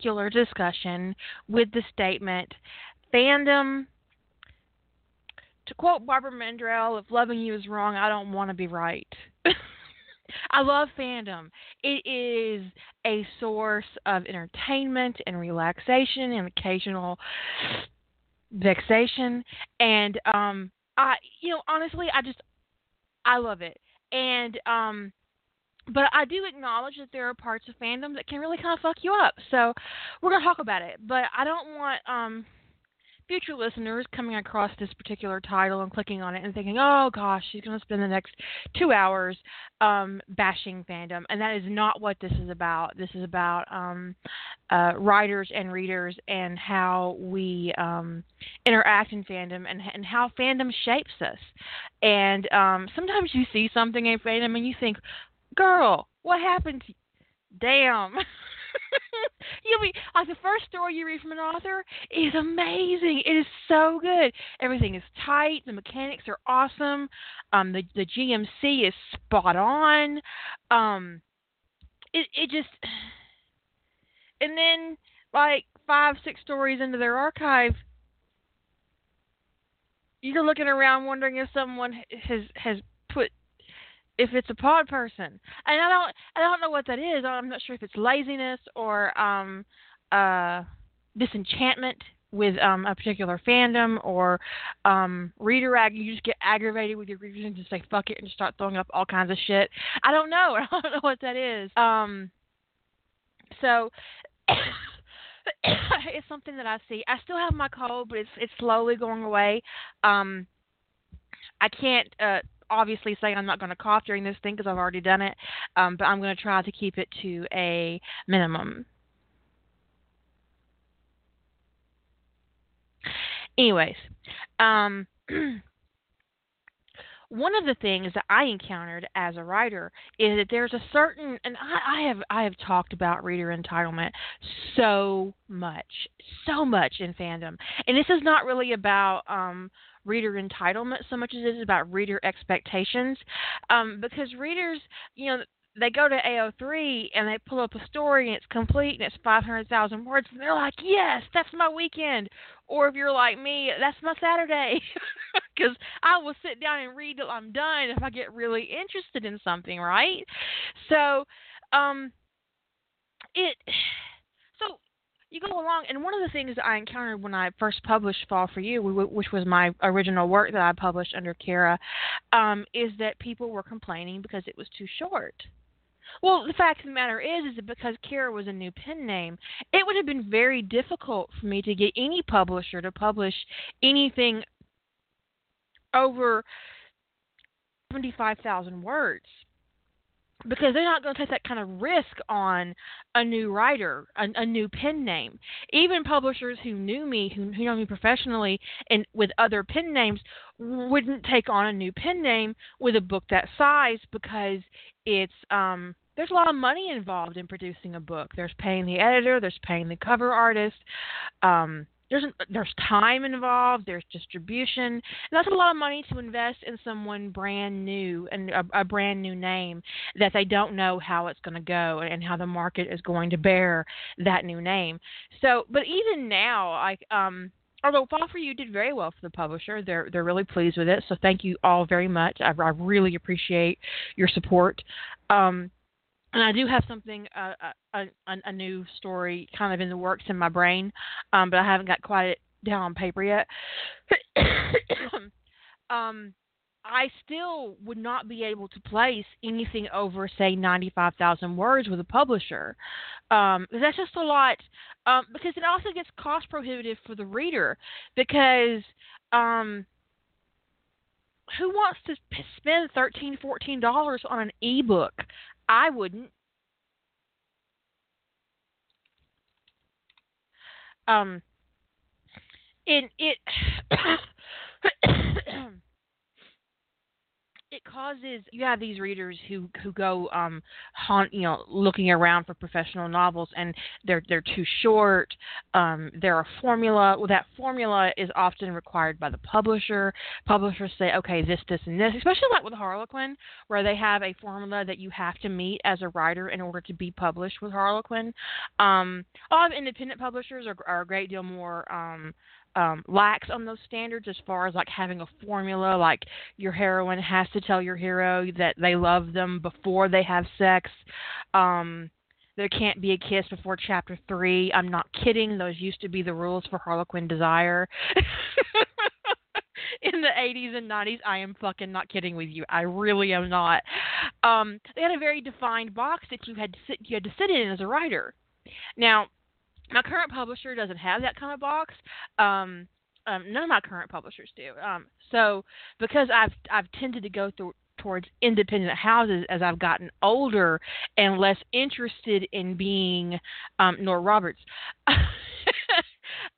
particular discussion with the statement fandom to quote Barbara Mandrell, if loving you is wrong, I don't want to be right. I love fandom. It is a source of entertainment and relaxation and occasional vexation. And um I you know, honestly I just I love it. And um but I do acknowledge that there are parts of fandom that can really kind of fuck you up. So we're gonna talk about it. But I don't want um future listeners coming across this particular title and clicking on it and thinking, oh gosh, she's going to spend the next two hours um, bashing fandom. And that is not what this is about. This is about um, uh, writers and readers and how we um, interact in fandom and, and how fandom shapes us. And um, sometimes you see something in fandom and you think, girl, what happened? Damn. You'll be like the first story you read from an author is amazing. It is so good. Everything is tight. The mechanics are awesome. Um, the the GMC is spot on. Um, it it just and then like five six stories into their archive you're looking around wondering if someone has has if it's a pod person. And I don't I don't know what that is. I'm not sure if it's laziness or um uh disenchantment with um a particular fandom or um reader ag you just get aggravated with your readers and just say fuck it and just start throwing up all kinds of shit. I don't know. I don't know what that is. Um so it's something that I see. I still have my cold, but it's it's slowly going away. Um I can't uh obviously say I'm not going to cough during this thing because I've already done it, um, but I'm going to try to keep it to a minimum. Anyways, um, one of the things that I encountered as a writer is that there's a certain, and I, I have I have talked about reader entitlement so much, so much in fandom, and this is not really about um, reader entitlement so much as it is about reader expectations. Um, because readers, you know, they go to AO3 and they pull up a story and it's complete and it's 500,000 words and they're like, yes, that's my weekend. Or if you're like me, that's my Saturday. Because I will sit down and read till I'm done if I get really interested in something, right? So, um, it you go along, and one of the things that I encountered when I first published Fall for You, which was my original work that I published under Kara, um, is that people were complaining because it was too short. Well, the fact of the matter is, is that because Kara was a new pen name, it would have been very difficult for me to get any publisher to publish anything over 75,000 words because they're not going to take that kind of risk on a new writer, a, a, new pen name. Even publishers who knew me, who, who know me professionally, and with other pen names, wouldn't take on a new pen name with a book that size because it's um, there's a lot of money involved in producing a book. There's paying the editor, there's paying the cover artist. Um, there's there's time involved, there's distribution, and that's a lot of money to invest in someone brand new and a, a brand new name that they don't know how it's going to go and how the market is going to bear that new name. So, but even now, like um although Fall for You did very well for the publisher, they're they're really pleased with it. So thank you all very much. I, I really appreciate your support. Um, and I do have something, uh, a, a, a new story kind of in the works in my brain, um, but I haven't got quite it down on paper yet. um, I still would not be able to place anything over, say, 95,000 words with a publisher. Um, that's just a lot, um, because it also gets cost prohibitive for the reader. Because um, who wants to spend 13 $14 on an ebook? I wouldn't. Um, in it, it causes you have these readers who who go um haunt you know looking around for professional novels and they're they're too short. Um they're a formula well that formula is often required by the publisher. Publishers say okay this this and this especially like with harlequin where they have a formula that you have to meet as a writer in order to be published with harlequin. Um a lot of independent publishers are, are a great deal more um um, lax on those standards as far as like having a formula like your heroine has to tell your hero that they love them before they have sex. Um, there can't be a kiss before chapter three. I'm not kidding. Those used to be the rules for harlequin desire. In the 80s and 90s i am fucking not kidding with you. I really am not. Um, they had a very defined box that you had to sit you had to sit in as a writer. Now my current publisher doesn't have that kind of box. Um, um, none of my current publishers do. Um, so because I've I've tended to go through towards independent houses as I've gotten older and less interested in being um, Nora Roberts.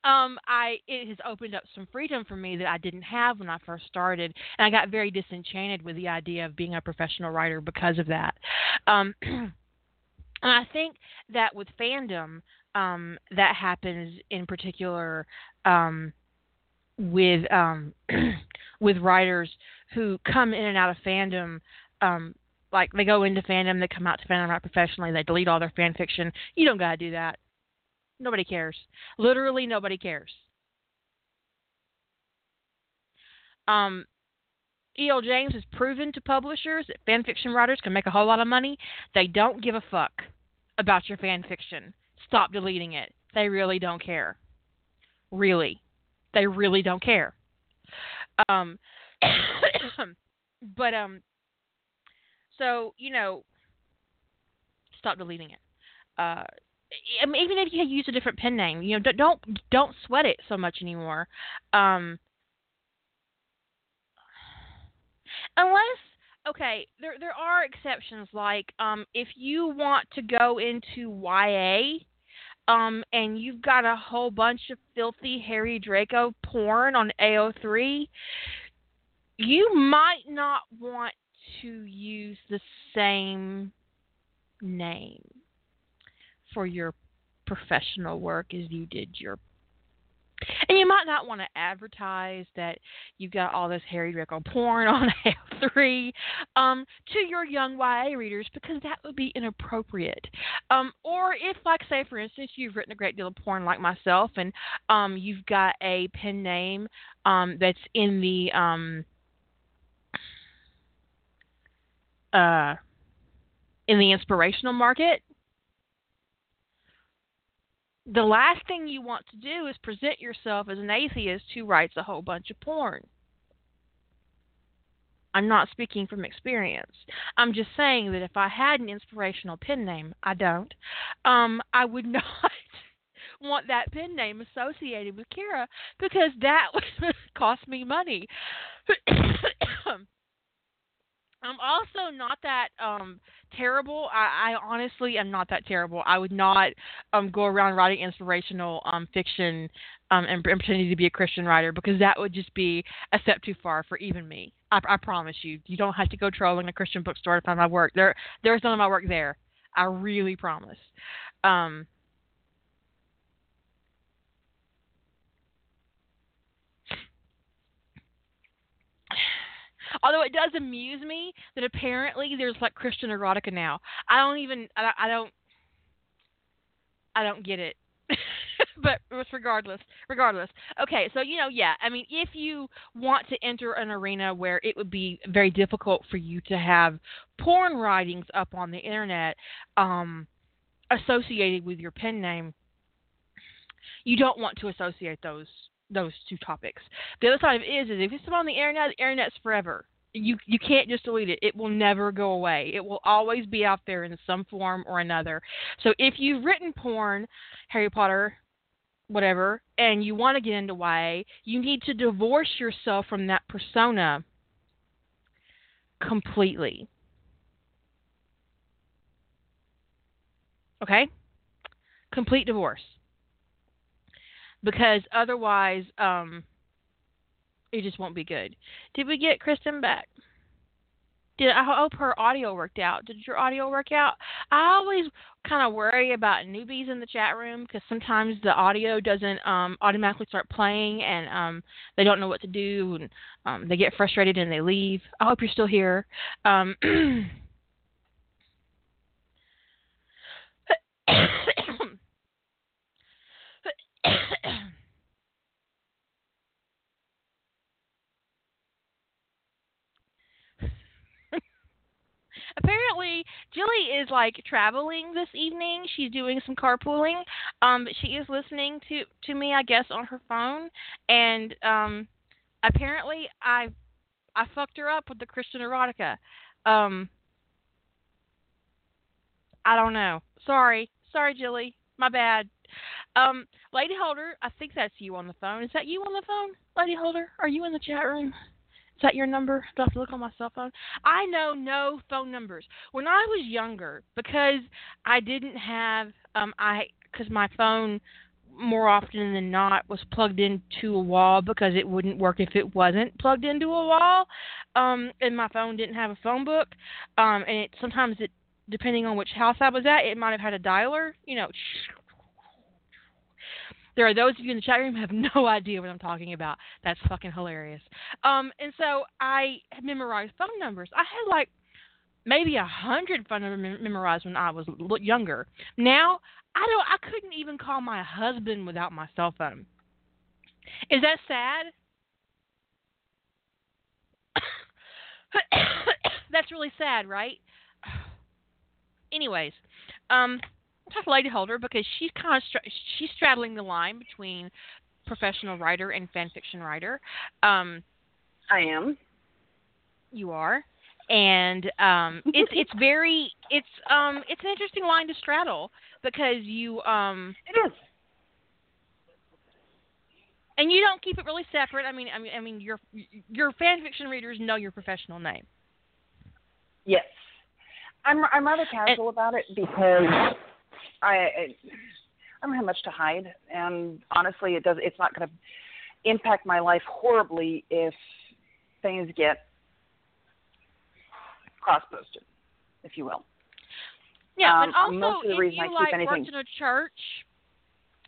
um, I it has opened up some freedom for me that I didn't have when I first started, and I got very disenchanted with the idea of being a professional writer because of that. Um, and I think that with fandom, um, that happens in particular um, with um, with writers who come in and out of fandom. Um, like they go into fandom, they come out to fandom right professionally, they delete all their fan fiction. You don't gotta do that. Nobody cares. Literally, nobody cares. Um, E.L. James has proven to publishers that fan fiction writers can make a whole lot of money. They don't give a fuck about your fan fiction stop deleting it. They really don't care. Really. They really don't care. Um but um so, you know, stop deleting it. Uh I mean, even if you use a different pen name, you know, don't don't sweat it so much anymore. Um unless okay, there there are exceptions like um if you want to go into YA um, and you've got a whole bunch of filthy Harry Draco porn on AO3, you might not want to use the same name for your professional work as you did your and you might not want to advertise that you've got all this Harry Draco porn on AO3 um, to your young YA readers because that would be inappropriate. Um, or if, like, say, for instance, you've written a great deal of porn like myself and um, you've got a pen name um, that's in the. Um, uh, in the inspirational market, the last thing you want to do is present yourself as an atheist who writes a whole bunch of porn. I'm not speaking from experience. I'm just saying that if I had an inspirational pen name, I don't, um, I would not want that pen name associated with Kira because that would cost me money. I'm also not that um terrible. I, I honestly am not that terrible. I would not um go around writing inspirational um fiction um and, and pretending to be a Christian writer because that would just be a step too far for even me. I, I promise you. You don't have to go trolling a Christian bookstore to find my work. There there's none of my work there. I really promise. Um Although it does amuse me that apparently there's like Christian erotica now. I don't even I, I don't I don't get it. but regardless, regardless. Okay, so you know, yeah. I mean, if you want to enter an arena where it would be very difficult for you to have porn writings up on the internet um, associated with your pen name, you don't want to associate those those two topics. The other side of it is, is if it's on the internet, the internet's forever. You you can't just delete it. It will never go away. It will always be out there in some form or another. So if you've written porn, Harry Potter, whatever, and you want to get into YA, you need to divorce yourself from that persona completely. Okay? Complete divorce because otherwise um, it just won't be good. Did we get Kristen back? Did I hope her audio worked out? Did your audio work out? I always kind of worry about newbies in the chat room because sometimes the audio doesn't um, automatically start playing and um, they don't know what to do and um, they get frustrated and they leave. I hope you're still here. Um, apparently Jilly is like traveling this evening. She's doing some carpooling. Um, but she is listening to to me, I guess, on her phone. And um, apparently, I I fucked her up with the Christian erotica. Um, I don't know. Sorry, sorry, Jilly. My bad. Um, Lady Holder, I think that's you on the phone. Is that you on the phone, Lady Holder? Are you in the chat room? Is that your number? Do I have to look on my cell phone? I know no phone numbers. When I was younger, because I didn't have um I because my phone more often than not was plugged into a wall because it wouldn't work if it wasn't plugged into a wall. Um and my phone didn't have a phone book. Um and it sometimes it depending on which house I was at, it might have had a dialer, you know, there are those of you in the chat room have no idea what I'm talking about. That's fucking hilarious. Um, and so I memorized phone numbers. I had like maybe a hundred phone numbers memorized when I was younger. Now I don't. I couldn't even call my husband without my cell phone. Is that sad? That's really sad, right? Anyways, um, talk Lady Holder because she's kind of stra- she's straddling the line between professional writer and fan fiction writer. Um, I am. You are, and um, it's it's very it's um it's an interesting line to straddle because you um it is. And you don't keep it really separate. I mean, I mean, I mean, your your fan fiction readers know your professional name. Yes, I'm I'm rather casual and, about it because I, I I don't have much to hide, and honestly, it does. It's not going to impact my life horribly if things get cross-posted, if you will. Yeah, um, and also most of the if you I like anything... worked in a church,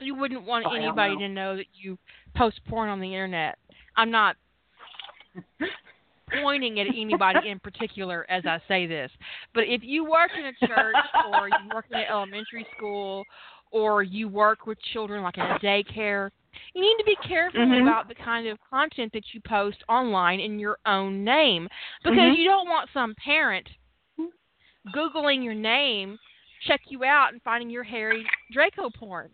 you wouldn't want oh, anybody to know that you post porn on the internet. I'm not pointing at anybody in particular as I say this, but if you work in a church or you work in an elementary school or you work with children like in a daycare, you need to be careful mm-hmm. about the kind of content that you post online in your own name because mm-hmm. you don't want some parent googling your name, check you out and finding your hairy Draco porn.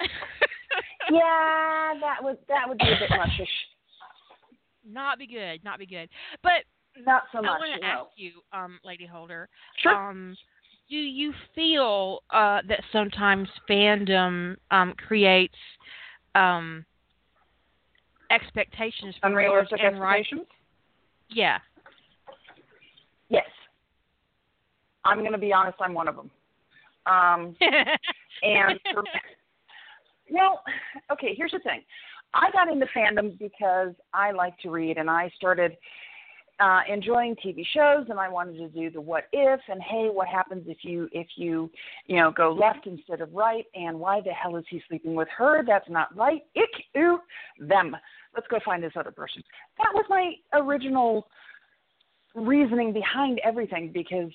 yeah, that would that would be a bit mushish. Not be good. Not be good. But not so much. I want to no. ask you, um, Lady Holder. Sure. Um, do you feel uh, that sometimes fandom um, creates um, expectations for unrealistic and expectations? Yeah. Yes. I'm going to be honest. I'm one of them. Um, and for, well, okay. Here's the thing. I got into fandom because I like to read, and I started uh, enjoying TV shows, and I wanted to do the what if, and hey, what happens if you if you you know go left instead of right, and why the hell is he sleeping with her? That's not right. Ick, ew, them. Let's go find this other person. That was my original reasoning behind everything because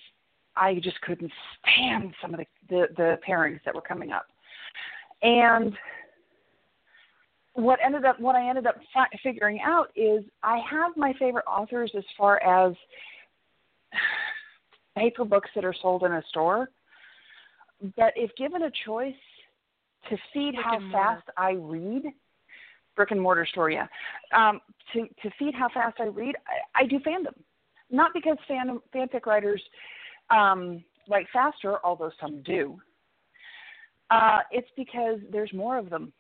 I just couldn't stand some of the the, the pairings that were coming up, and what ended up what I ended up fi- figuring out is I have my favorite authors as far as paper books that are sold in a store. But if given a choice to feed brick how fast I read, brick and mortar store, yeah, um, to to feed how fast I read, I, I do fandom. Not because fan fanfic writers um, write faster, although some do. Uh, it's because there's more of them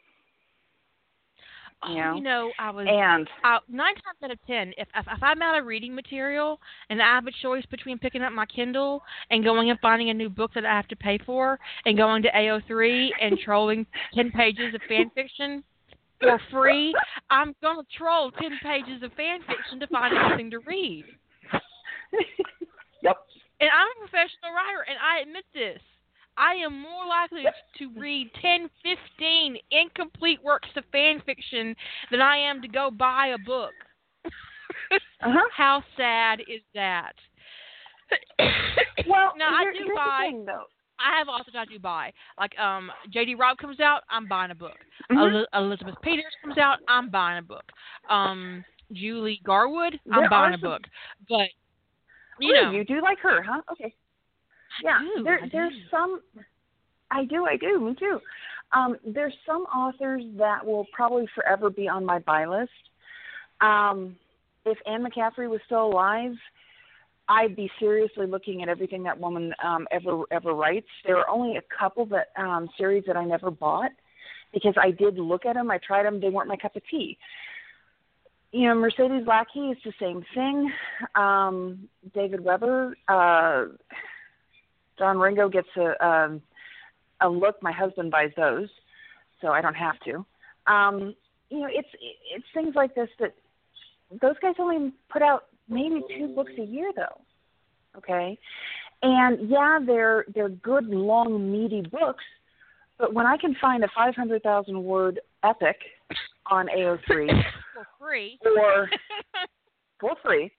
you know, you know I was and uh, nine times out of ten, if, if if I'm out of reading material and I have a choice between picking up my Kindle and going and finding a new book that I have to pay for, and going to AO3 and trolling ten pages of fan fiction for free, I'm gonna troll ten pages of fan fiction to find something to read. yep. And I'm a professional writer, and I admit this. I am more likely to read 10, 15 incomplete works of fan fiction than I am to go buy a book. Uh-huh. How sad is that? Well, now I do buy. thing, though. I have also I do buy. Like um, J.D. Robb comes out, I'm buying a book. Mhm. El- Elizabeth Peters comes out, I'm buying a book. Um, Julie Garwood, I'm There buying a some- book. But you Really? know, you do like her, huh? Okay. Yeah, do, there, there's some. I do, I do, me too. Um, there's some authors that will probably forever be on my buy list. Um, if Anne McCaffrey was still alive, I'd be seriously looking at everything that woman um, ever ever writes. There are only a couple that um, series that I never bought because I did look at them. I tried them. They weren't my cup of tea. You know, Mercedes Lackey is the same thing. Um, David Weber, uh, John Ringo gets a um, a look. My husband buys those, so I don't have to. Um, you know, it's it's things like this that those guys only put out maybe two books a year, though. Okay, and yeah, they're they're good, long, meaty books. But when I can find a 500,000 word epic on AO3 for free. or for free,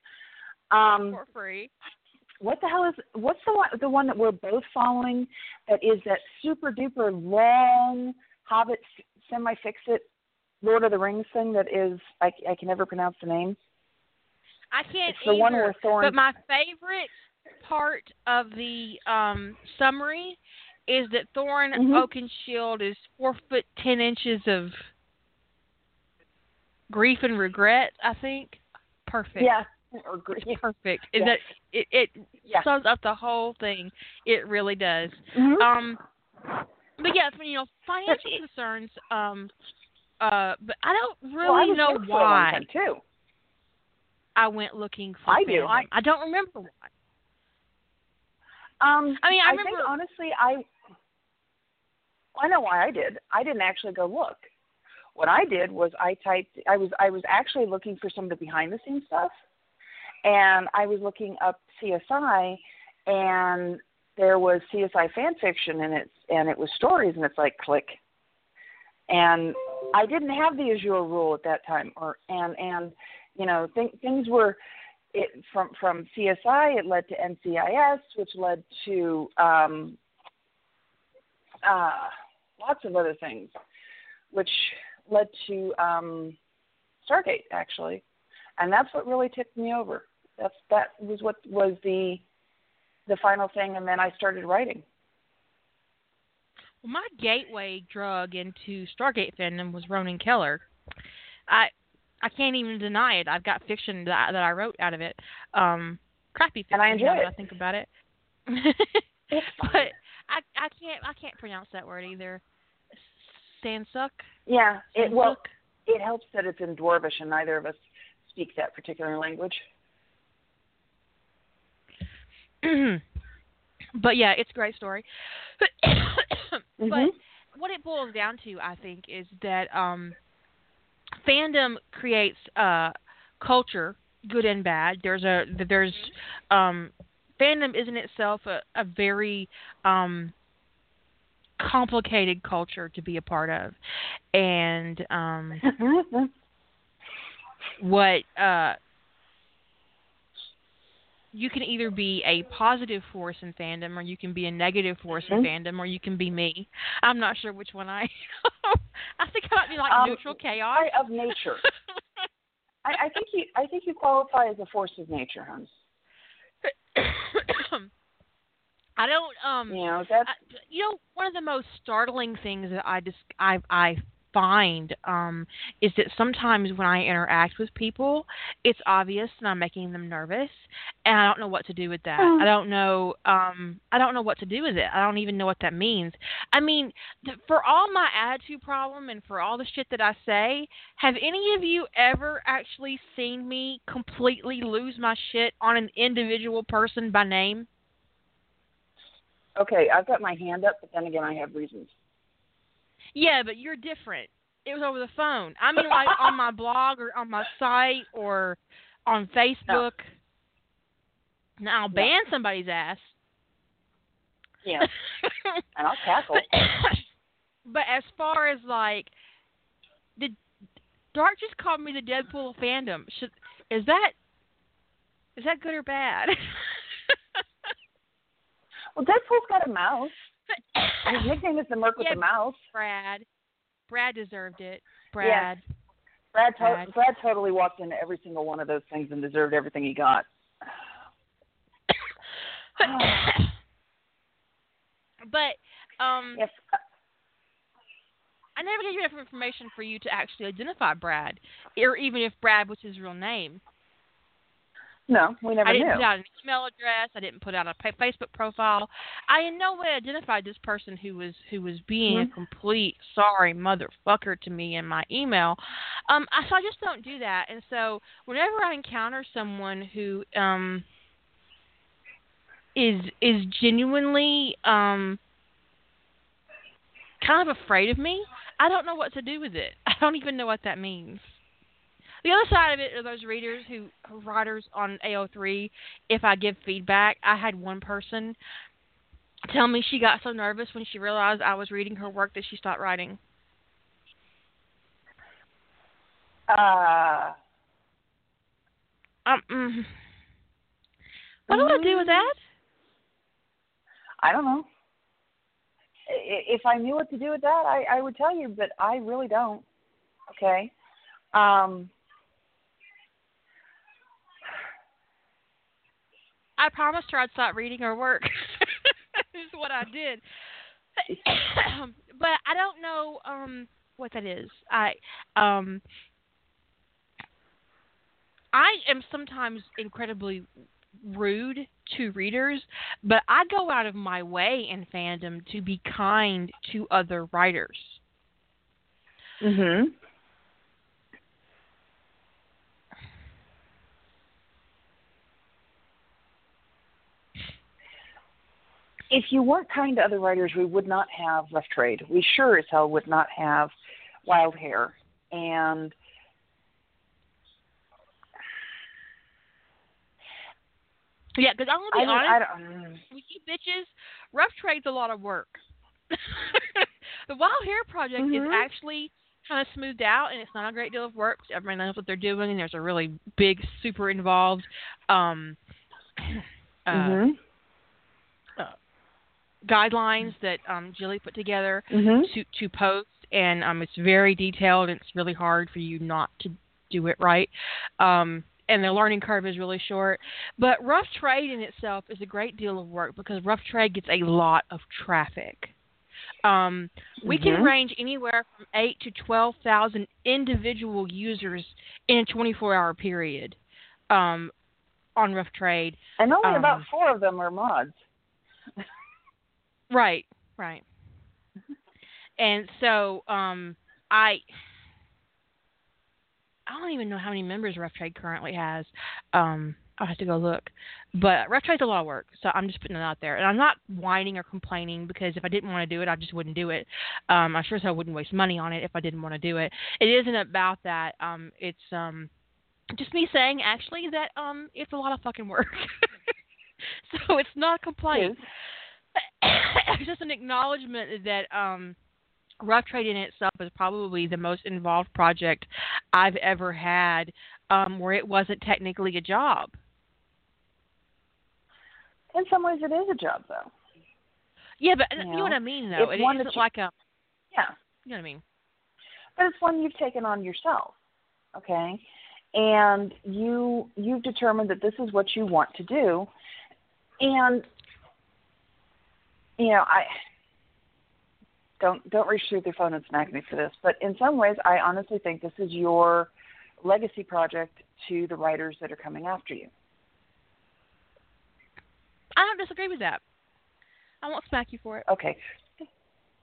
um, for free. What the hell is what's the one the one that we're both following that is that super duper long Hobbit semi fix it Lord of the Rings thing that is I, I can never pronounce the name. I can't It's the one where Thorin. But my favorite part of the um summary is that Thorin Mhm. Oakenshield is four foot ten inches of grief and regret. I think perfect. yeah, or gr- yeah. perfect. Is Yeah. that it? It Yeah. sums up the whole thing. It really does. Mhm. Um, but yes, when you know financial concerns. Um, uh, but I don't well, I really know broke for a long why too. I went looking for. I do. I, I don't remember why. Um, I mean, I I remember- think honestly, I I know why I did. I didn't actually go look. What I did was I typed. I was I was actually looking for some of the behind the scenes stuff, and I was looking up CSI, and there was CSI fan fiction, and it's and it was stories, and it's like click. And I didn't have the Azure rule at that time, or and and you know th- things were it from from CSI it led to NCIS, which led to um, uh, lots of other things, which led to um, Stargate actually, and that's what really tipped me over. That's that was what was the the final thing, and then I started writing. Well, my gateway drug into Stargate fandom was Ronon Keller. I I can't even deny it. I've got fiction that, that I wrote out of it. Um, crappy fiction. And I enjoy it. I think about it. But I I can't I can't pronounce that word either. Sansuk. Yeah, it well it helps that it's in Dwarvish, and neither of us speak that particular language. but yeah, it's a great story. But Mhm. what it boils down to, I think, is that um, fandom creates uh, culture, good and bad. There's a there's um, fandom is in itself a, a very um, complicated culture to be a part of, and um, what uh, you can either be a positive force in fandom or you can be a negative force in Mhm. fandom or you can be me. I'm not sure which one I I think I might be like Um, neutral chaos. I of nature. I, I think you I think you qualify as a force of nature, Hans. I don't um You know that's I, you know one of the most startling things that I just I I find um is that sometimes when I interact with people, it's obvious that I'm making them nervous, and I don't know what to do with that. Hmm. I don't know um I don't know what to do with it. I don't even know what that means. I mean, th- for all my attitude problem and for all the shit that I say, have any of you ever actually seen me completely lose my shit on an individual person by name? okay. I've got my hand up, but then again, I have reasons. Yeah, but you're different. It was over the phone. I mean, like on my blog or on my site or on Facebook. Now I'll ban somebody's ass. Yeah. and I'll tackle. but as far as like, did Dark just called me the Deadpool of fandom? Should is that is that good or bad? well, Deadpool's got a mouse. His nickname is the Merc with yeah, the Mouse. Brad. Brad deserved it. Brad. Brad, to- Brad. Brad totally walked into every single one of those things and deserved everything he got. but um Yes. I never gave you enough information for you to actually identify Brad, or even if Brad was his real name. No, we never I didn't knew. put out an email address. I didn't put out a Facebook profile. I in no way identified this person who was who was being Mhm. a complete sorry motherfucker to me in my email. Um, I, so I just don't do that. And so whenever I encounter someone who um is is genuinely um kind of afraid of me, I don't know what to do with it. I don't even know what that means. The other side of it are those readers who who writers on AO3. If I give feedback, I had one person tell me she got so nervous when she realized I was reading her work that she stopped writing. Uh, Um, mm, what do I do with that? I don't know. If I knew what to do with that, I, I would tell you, but I really don't. Okay. Um, I promised her I'd stop reading her work. is what I did. but I don't know um what that is. I um I am sometimes incredibly rude to readers, but I go out of my way in fandom to be kind to other writers. mhm. If you weren't kind to other writers, we would not have Rough Trade. We sure as hell would not have Wild Hair. And Yeah, because I'm gonna be don't- honest. I don't. mm. with you bitches, rough trade's a lot of work. the Wild Hair Project is Mhm. actually kind of smoothed out, and it's not a great deal of work. Everybody knows what they're doing, and there's a really big, super involved um, uh, Mhm. Guidelines that um, Jilly put together Mhm. to to post, and um, it's very detailed, and it's really hard for you not to do it right. Um, and the learning curve is really short. But rough trade in itself is a great deal of work because rough trade gets a lot of traffic. Um, we can Mhm. range anywhere from eight to twelve thousand individual users in a twenty-four hour period um, on rough trade. And only Um, about four of them are mods. Right, right. And so um I I don't even know how many members Rough Trade currently has. Um I'll have to go look. But Rough Trade's a lot of work, so I'm just putting it out there. And I'm not whining or complaining because if I didn't want to do it, I just wouldn't do it. Um I sure as hell wouldn't waste money on it if I didn't want to do it. It isn't about that. Um it's um just me saying actually that um it's a lot of fucking work. so it's not a complaint it's just an acknowledgement that um rough trade in itself is probably the most involved project I've ever had um where it wasn't technically a job. In some ways, it is a job, though. Yeah, but You you know, know, what I mean though. it's It one isn't you- like a Yeah. you know what I mean. but it's one you've taken on yourself okay and you you've determined that this is what you want to do and you know i don't don't reach through your phone and smack me for this but in some ways i honestly think this is your legacy project to the writers that are coming after you I don't disagree with that. I won't smack you for it. okay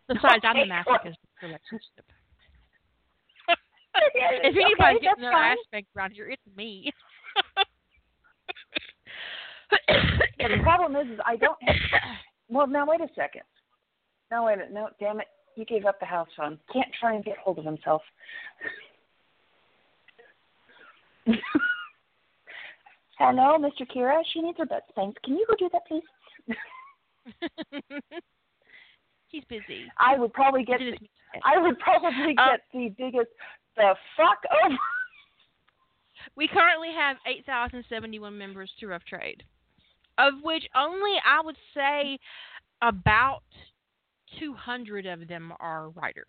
Besides, I'm the Okay, well- of this relationship. If anybody's that's getting another fine. aspect around here, it's me. The problem is, is i don't have Well, now wait a second. No, wait. a- No, damn it! You gave up the house phone. Can't try and get hold of himself. Hello, Mr. Kira. She needs her butt spanked. Can you go do that, please? He's busy. I would probably get. The, I would probably um, get the biggest the fuck over. We currently have 8,071 members to Rough Trade, of which only I would say about 200 of them are writers.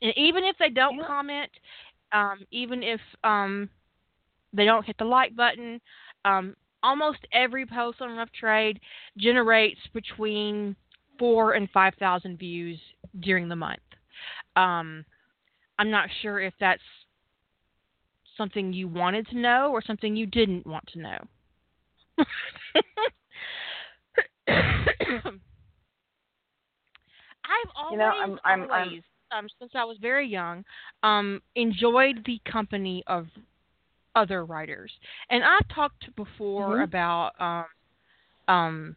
And even if they don't yeah. comment, um, even if um, they don't hit the like button, um, almost every post on Rough Trade generates between four and five thousand views during the month. Um, I'm not sure if that's something you wanted to know or something you didn't want to know. I've always, you know, I'm, I'm, always, I'm, um, since I was very young, um, enjoyed the company of other writers, and I've talked before mm-hmm. about um, um,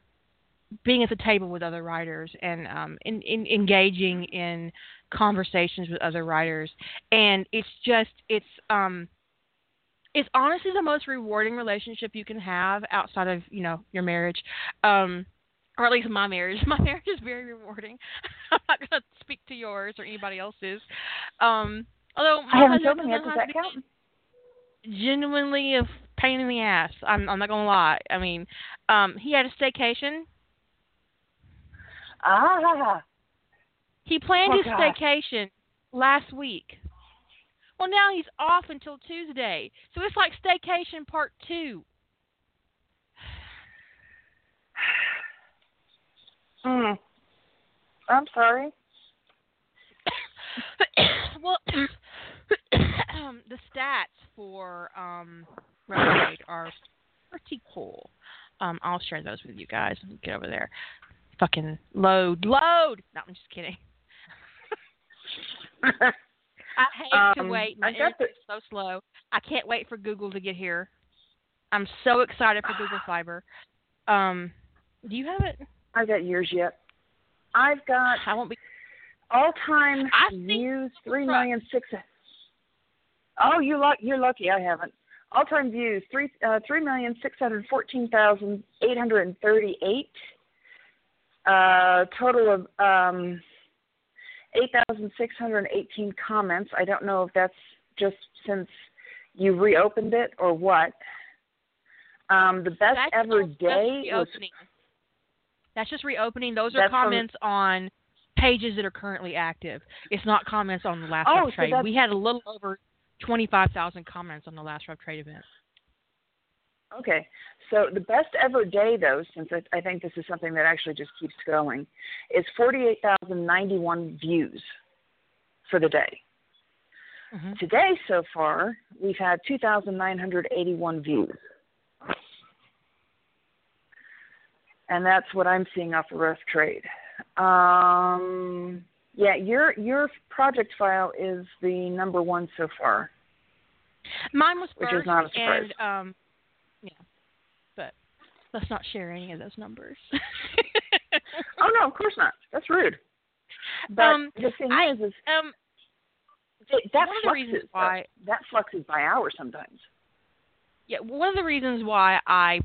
being at the table with other writers and um, in, in engaging in conversations with other writers, and it's just it's um, it's honestly the most rewarding relationship you can have outside of you know your marriage. Um, or at least my marriage. My marriage is very rewarding. I'm not gonna speak to yours or anybody else's. Um, although I haven't told yet. Does that count? Genuinely a pain in the ass. I'm, I'm not gonna lie. I mean, um, he had a staycation Ah. He planned oh, his God. staycation last week. Well, now he's off until Tuesday. So it's like staycation part two. Hmm. I'm sorry. well, um, the stats for um, Renegade are pretty cool. Um, I'll share those with you guys. And get over there fucking load, load. No, I'm just kidding. I hate um, to wait. My the... so slow. I can't wait for Google to get here. I'm so excited for Google Fiber. Um, do you have it? I've got yours yet. I've got. I won't be. All time views three million six. Oh, you luck. You're lucky. I haven't. All time views three uh, three million six hundred fourteen thousand eight hundred thirty eight uh, total of um, 8,618 comments. I don't know if that's just since you reopened it or what. Um, the best that's ever day was. That's just reopening. Those are comments from, on pages that are currently active. It's not comments on the last oh, trade. we had a little over 25,000 comments on the last Rough Trade event. Okay. So the best ever day, though, since I, I think this is something that actually just keeps going, is 48,091 views for the day. Mm-hmm. Today, so far, we've had 2,981 views. And that's what I'm seeing off of Rough Trade. Um, yeah, your your project file is the number one so far. Mine was first, which is not a surprise. And, um, let's not share any of those numbers. oh no, of course not. That's rude. But um, the thing I, is, is um, it, that fluxes. Why, that fluxes by hour sometimes. Yeah, one of the reasons why I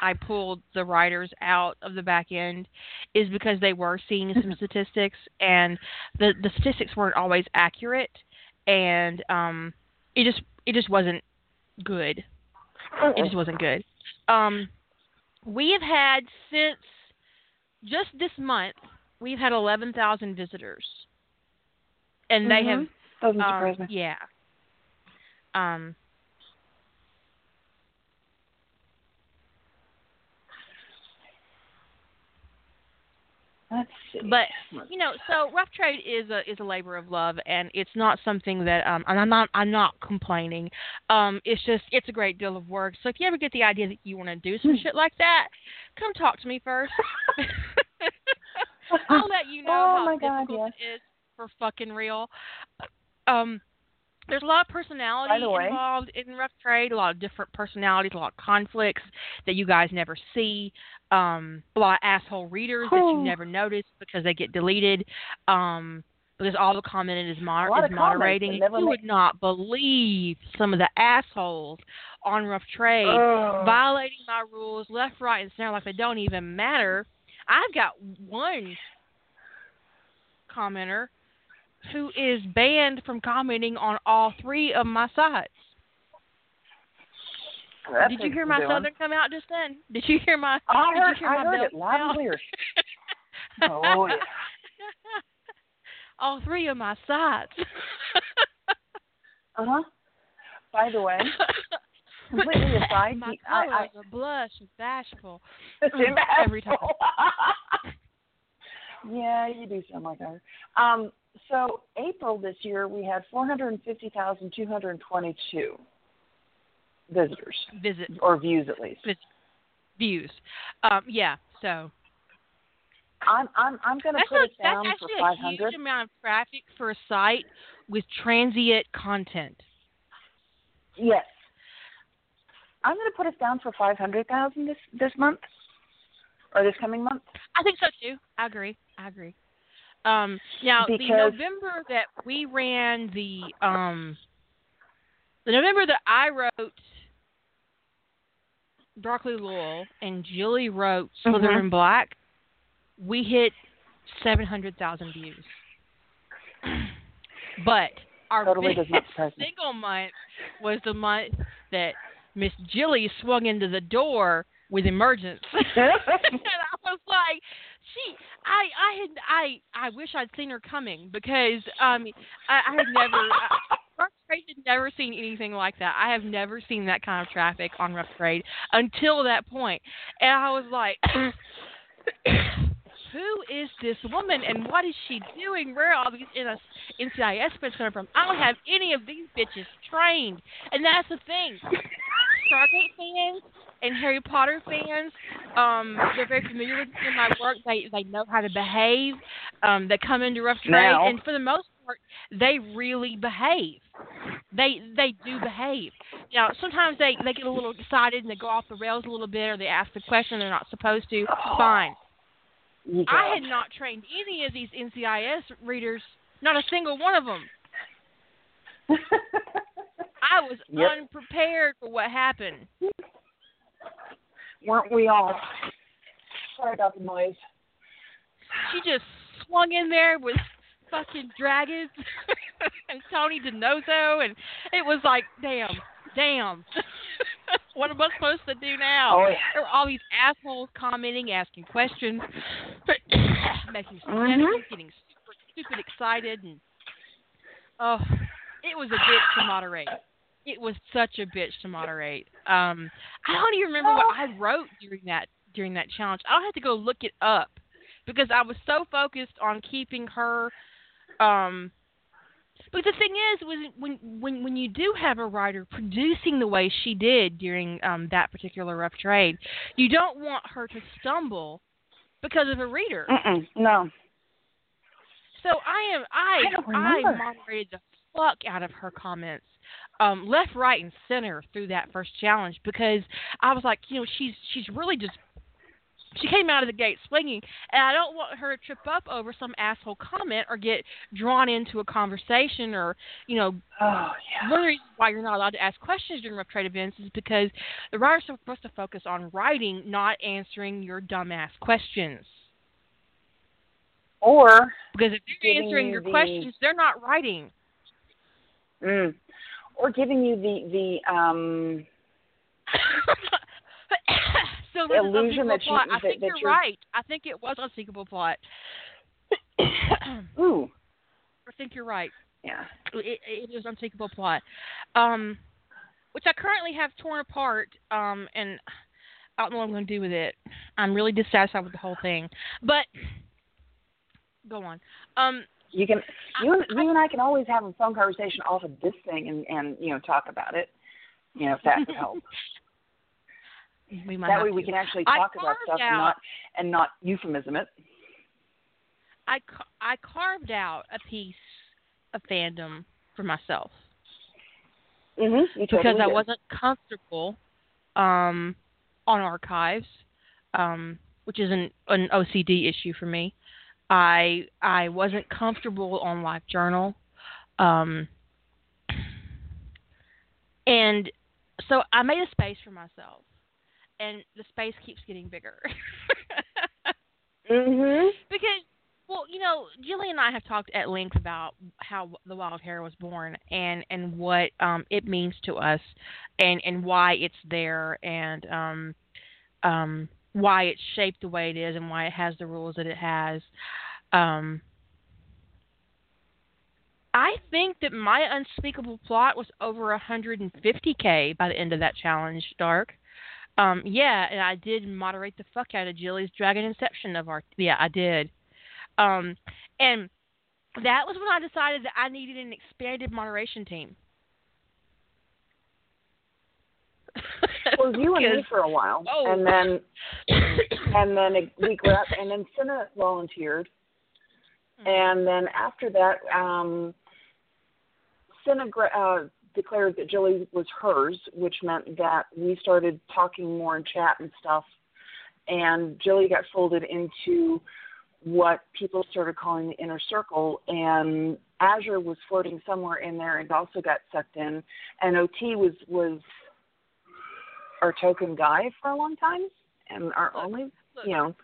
I pulled the writers out of the back end is because they were seeing some statistics and the the statistics weren't always accurate and um it just it just wasn't good it just wasn't good. Um, we have had since just this month, we've had 11,000 visitors, and they mm-hmm. have. Doesn't surprise um, me. Yeah. Um, But you know, so rough trade is a is a labor of love, and it's not something that um. And I'm not I'm not complaining. Um, it's just it's a great deal of work. So if you ever get the idea that you want to do some hmm. shit like that, come talk to me first. I'll let you know oh how my difficult God, yes. it is for fucking real. Um, there's a lot of personality involved in rough trade, a lot of different personalities, a lot of conflicts that you guys never see, um, a lot of asshole readers that you never notice because they get deleted. Um, because all the commenting is, moder- is moderating. that And never you make- would not believe some of the assholes on Rough Trade violating my rules left, right, and center like they don't even matter. I've got one commenter who is banned from commenting on all three of my sites. Did you hear my doing. southern come out just then? Did you hear my? I heard, hear I my heard it loud and clear. Oh, yeah. all three of my sites. Uh huh. By the way, completely aside, my I, I, are blush and bashful. it's Mm, every time. yeah, you do sound like her. Um, so April this year we had 450,222 visitors Visit or views at least. views. Um, yeah, so I'm I'm I'm going to put a, it that's down for actually a huge amount of traffic for a site with transient content. Yes. I'm going to put us down for 500,000 this this month or this coming month. I think so too. I agree. I agree. Um, now the November that we ran the um, the November that I wrote Broccoli Loyal and Julie wrote Slither Mhm. in Black, we hit seven hundred thousand views. but our Totally biggest single month was the month that Miss Jilly swung into the door with emergence. and I was like, she, I, I had, I, I wish I'd seen her coming because um, I, I had never, Rough Trade had never seen anything like that. I have never seen that kind of traffic on Rough Trade until that point. and I was like. Who is this woman and what is she doing? Where are all these NCIS fans coming from? I don't have any of these bitches trained. And that's the thing. Stargate fans and Harry Potter fans, um, they're very familiar with my work. They they know how to behave. Um, they come into rough trade, and for the most part, they really behave. They they do behave. Now sometimes they they get a little excited and they go off the rails a little bit, or they ask the question they're not supposed to. Fine. You I had not trained any of these NCIS readers, not a single one of them. I was Yep. unprepared for what happened. Weren't we all? Sorry about the noise. She just swung in there with fucking dragons and Tony DiNozzo, and it was like, damn, damn. what am I supposed to do now? Oh yeah. There were all these assholes commenting, asking questions, making Mhm. suggestions, getting super stupid excited, and oh, it was a bitch to moderate. It was such a bitch to moderate. Um, I don't even remember what I wrote during that during that challenge. I'll have to go look it up because I was so focused on keeping her. Um, but the thing is, was when when when you do have a writer producing the way she did during um, that particular rough trade, you don't want her to stumble because of a reader. Mm-mm, no. So I am I I I, moderated the fuck out of her comments, um, left, right, and center through that first challenge because I was like, you know, she's she's really just she came out of the gate swinging, and I don't want her to trip up over some asshole comment or get drawn into a conversation or you know Oh yeah. one of the reasons why you're not allowed to ask questions during rough trade events is because the writers are supposed to focus on writing, not answering your dumbass questions. Or Because if they're answering your the- questions, they're not writing. mm, or giving you the the um so is illusion that you- plot. I that- think that you're you're- right. I think it was unsinkable plot. Ooh, I think you're right. yeah. It, it is unsinkable plot, um, which I currently have torn apart, um, and I don't know what I'm going to do with it. I'm really dissatisfied with the whole thing. But go on. Um, You can you and I- you and I can always have a phone conversation off of this thing and and you know talk about it. You know if that would help. we might that way we can actually talk about stuff and not and not euphemism it. I I carved out a piece of fandom for myself. Mm-hmm. Because totally I did. wasn't comfortable um, on archives, um, which is an, an OCD issue for me. I I wasn't comfortable on Live Journal. Um, and so I made a space for myself, and the space keeps getting bigger. mhm. Because, well, you know, Jillian and I have talked at length about how the Wild Hair was born and and what um it means to us, and and why it's there, and um um why it's shaped the way it is, and why it has the rules that it has. Um, I think that my unspeakable plot was over 150k by the end of that challenge, Dark. Um, yeah, and I did moderate the fuck out of Jilly's Dragon Inception of our. Yeah, I did. Um, and that was when I decided that I needed an expanded moderation team. well, you and me for a while, oh. and then and then a week left, and then Cinna volunteered, mm-hmm. and then after that, um, Cinna uh, declared that Jilly was hers, which meant that we started talking more in chat and stuff, and Jilly got folded into what people started calling the inner circle, and Azure was floating somewhere in there and also got sucked in, and OT was was our token guy for a long time, and our look, only, look, you know.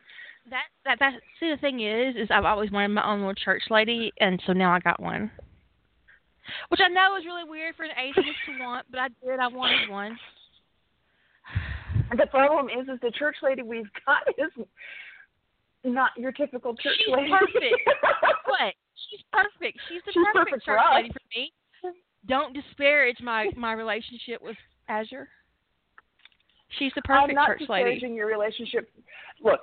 That that that. See, the thing is, is I've always wanted my own little church lady, and so now I got one. Which I know is really weird for an atheist to want, but I did. I wanted one. The problem is, is the church lady we've got is not your typical church lady. She's lady. perfect. what? She's perfect. She's the She's perfect, perfect church lady for me. Don't disparage my my relationship with Azure. She's the perfect I'm not church lady. your relationship. Look,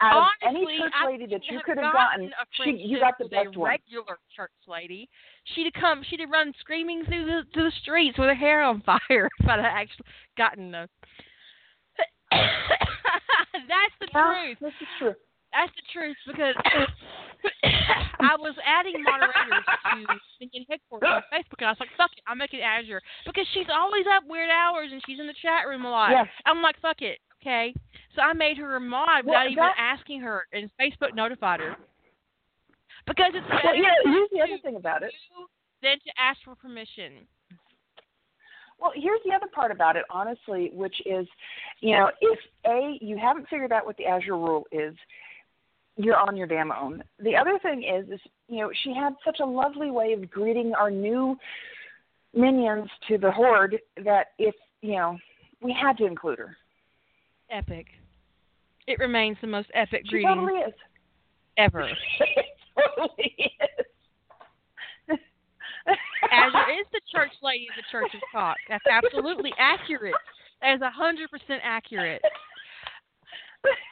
out Honestly, of any church I lady that you could have gotten she, you got the best one. regular church lady. She'd have come. She'd have run screaming through the through the streets with her hair on fire if I'd have actually gotten the. That's the Yeah, truth. This is true. That's the truth because I was adding moderators to Thinking Headquarters on Facebook, and I was like, "Fuck it, I'm making Azure because she's always up weird hours and she's in the chat room a lot." Yes. I'm like, "Fuck it, okay." So I made her a mod Well, without even asking her, and Facebook notified her because it's better Well, yeah, here's the other thing about it. than to ask for permission. Well, here's the other part about it, honestly, which is, you know, if A, you haven't figured out what the Azure rule is, you're on your damn own. The other thing is, is you know, she had such a lovely way of greeting our new minions to the horde that if you know, we had to include her. Epic. It remains the most epic She greeting totally is. ever. it totally is. Azure is the church lady of the Church of Cock. That's absolutely accurate. That is a hundred percent accurate.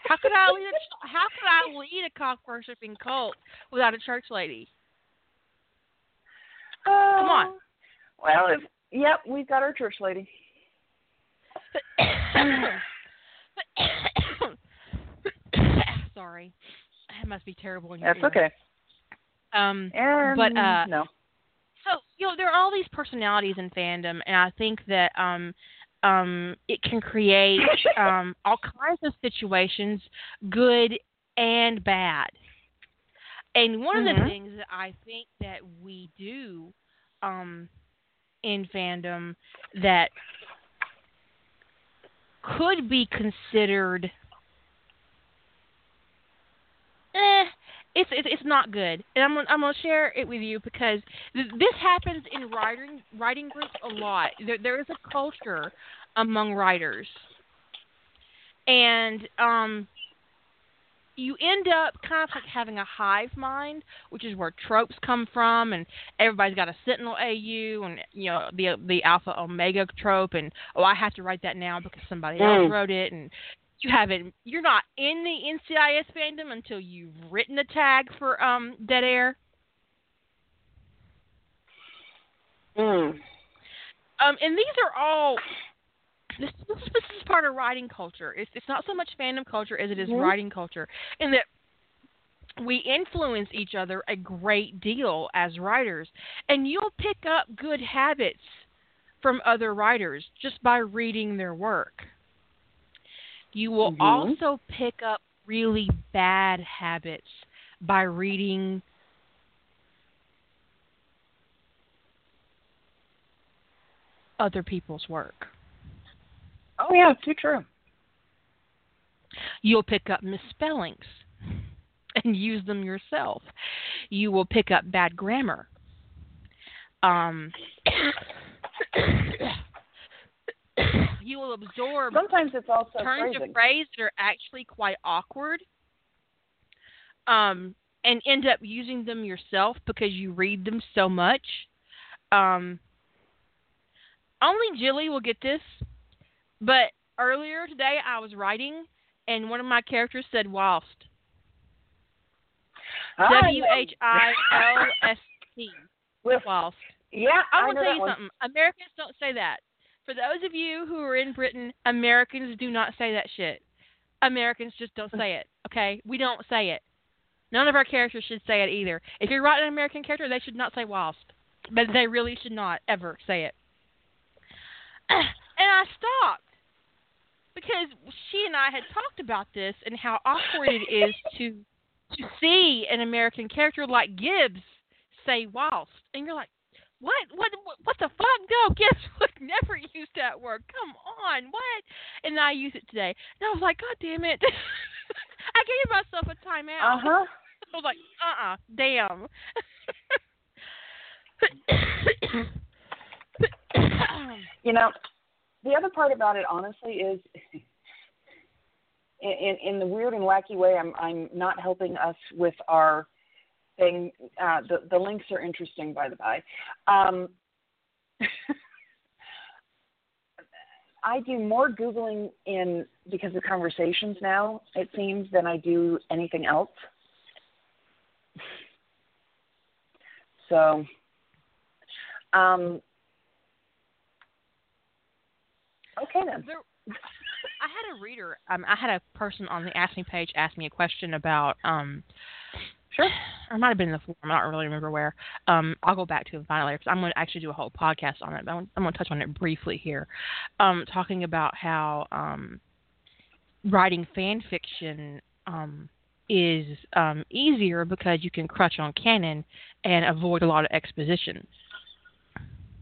How could I lead a How could I lead a cock worshipping cult without a church lady? Come on. Oh, Well, if, yep, we've got our church lady. Sorry, that must be terrible in your That's ear. okay. Um, And But, uh, no. so you know there are all these personalities in fandom, and I think that um, um, it can create um, all kinds of situations, good and bad. And one of the Mhm. things that I think that we do um, in fandom that could be considered eh, it's it's it's not good, and I'm I'm gonna share it with you because th- this happens in writing writing groups a lot. There there is a culture among writers, and um, you end up kind of like having a hive mind, which is where tropes come from, and everybody's got a Sentinel AU, and you know the the Alpha Omega trope, and oh I have to write that now because somebody else Mm. wrote it, and you haven't you're not in the NCIS fandom until you've written a tag for um Dead Air. Mm. Um, and these are all this, this, this is part of writing culture. It's it's not so much fandom culture as it is Mhm. writing culture, in that we influence each other a great deal as writers, and you'll pick up good habits from other writers just by reading their work. You will Mhm. also pick up really bad habits by reading other people's work. Oh yeah, too true. You'll pick up misspellings and use them yourself. You will pick up bad grammar. Um, you will absorb Sometimes it's also turns phrasing. of phrase that are actually quite awkward. Um, and end up using them yourself because you read them so much. Um, only Jilly will get this, but earlier today I was writing and one of my characters said whilst. I W. H I L S T. Whilst. Yeah, I I want to tell you one. something. Americans don't say that. For those of you who are in Britain, Americans do not say that shit. Americans just don't say it. Okay, we don't say it. None of our characters should say it either. If you're writing an American character, they should not say whilst, but they really should not ever say it. and I stopped because she and I had talked about this and how awkward it is to to see an American character like Gibbs say whilst, and you're like, what, what, what, what the fuck? No, Gibbs would never use that word. Come on, what? And I use it today, and I was like, God damn it! I gave myself a timeout. Uh huh. I was like, uh, uh damn. You know, the other part about it, honestly, is in, in in the weird and wacky way. I'm I'm not helping us with our thing. Uh, the the links are interesting, by the by. Um, I do more googling in because of conversations now. It seems than I do anything else. So, um, okay then. there, I had a reader. Um, I had a person on the Ask Me page ask me a question about. Um, Sure. Or it might have been in the forum. I don't really remember where. Um, I'll go back to it and find it later because I'm going to actually do a whole podcast on it. But I'm, I'm going to touch on it briefly here, um, talking about how um, writing fan fiction um, is um, easier because you can crutch on canon and avoid a lot of exposition.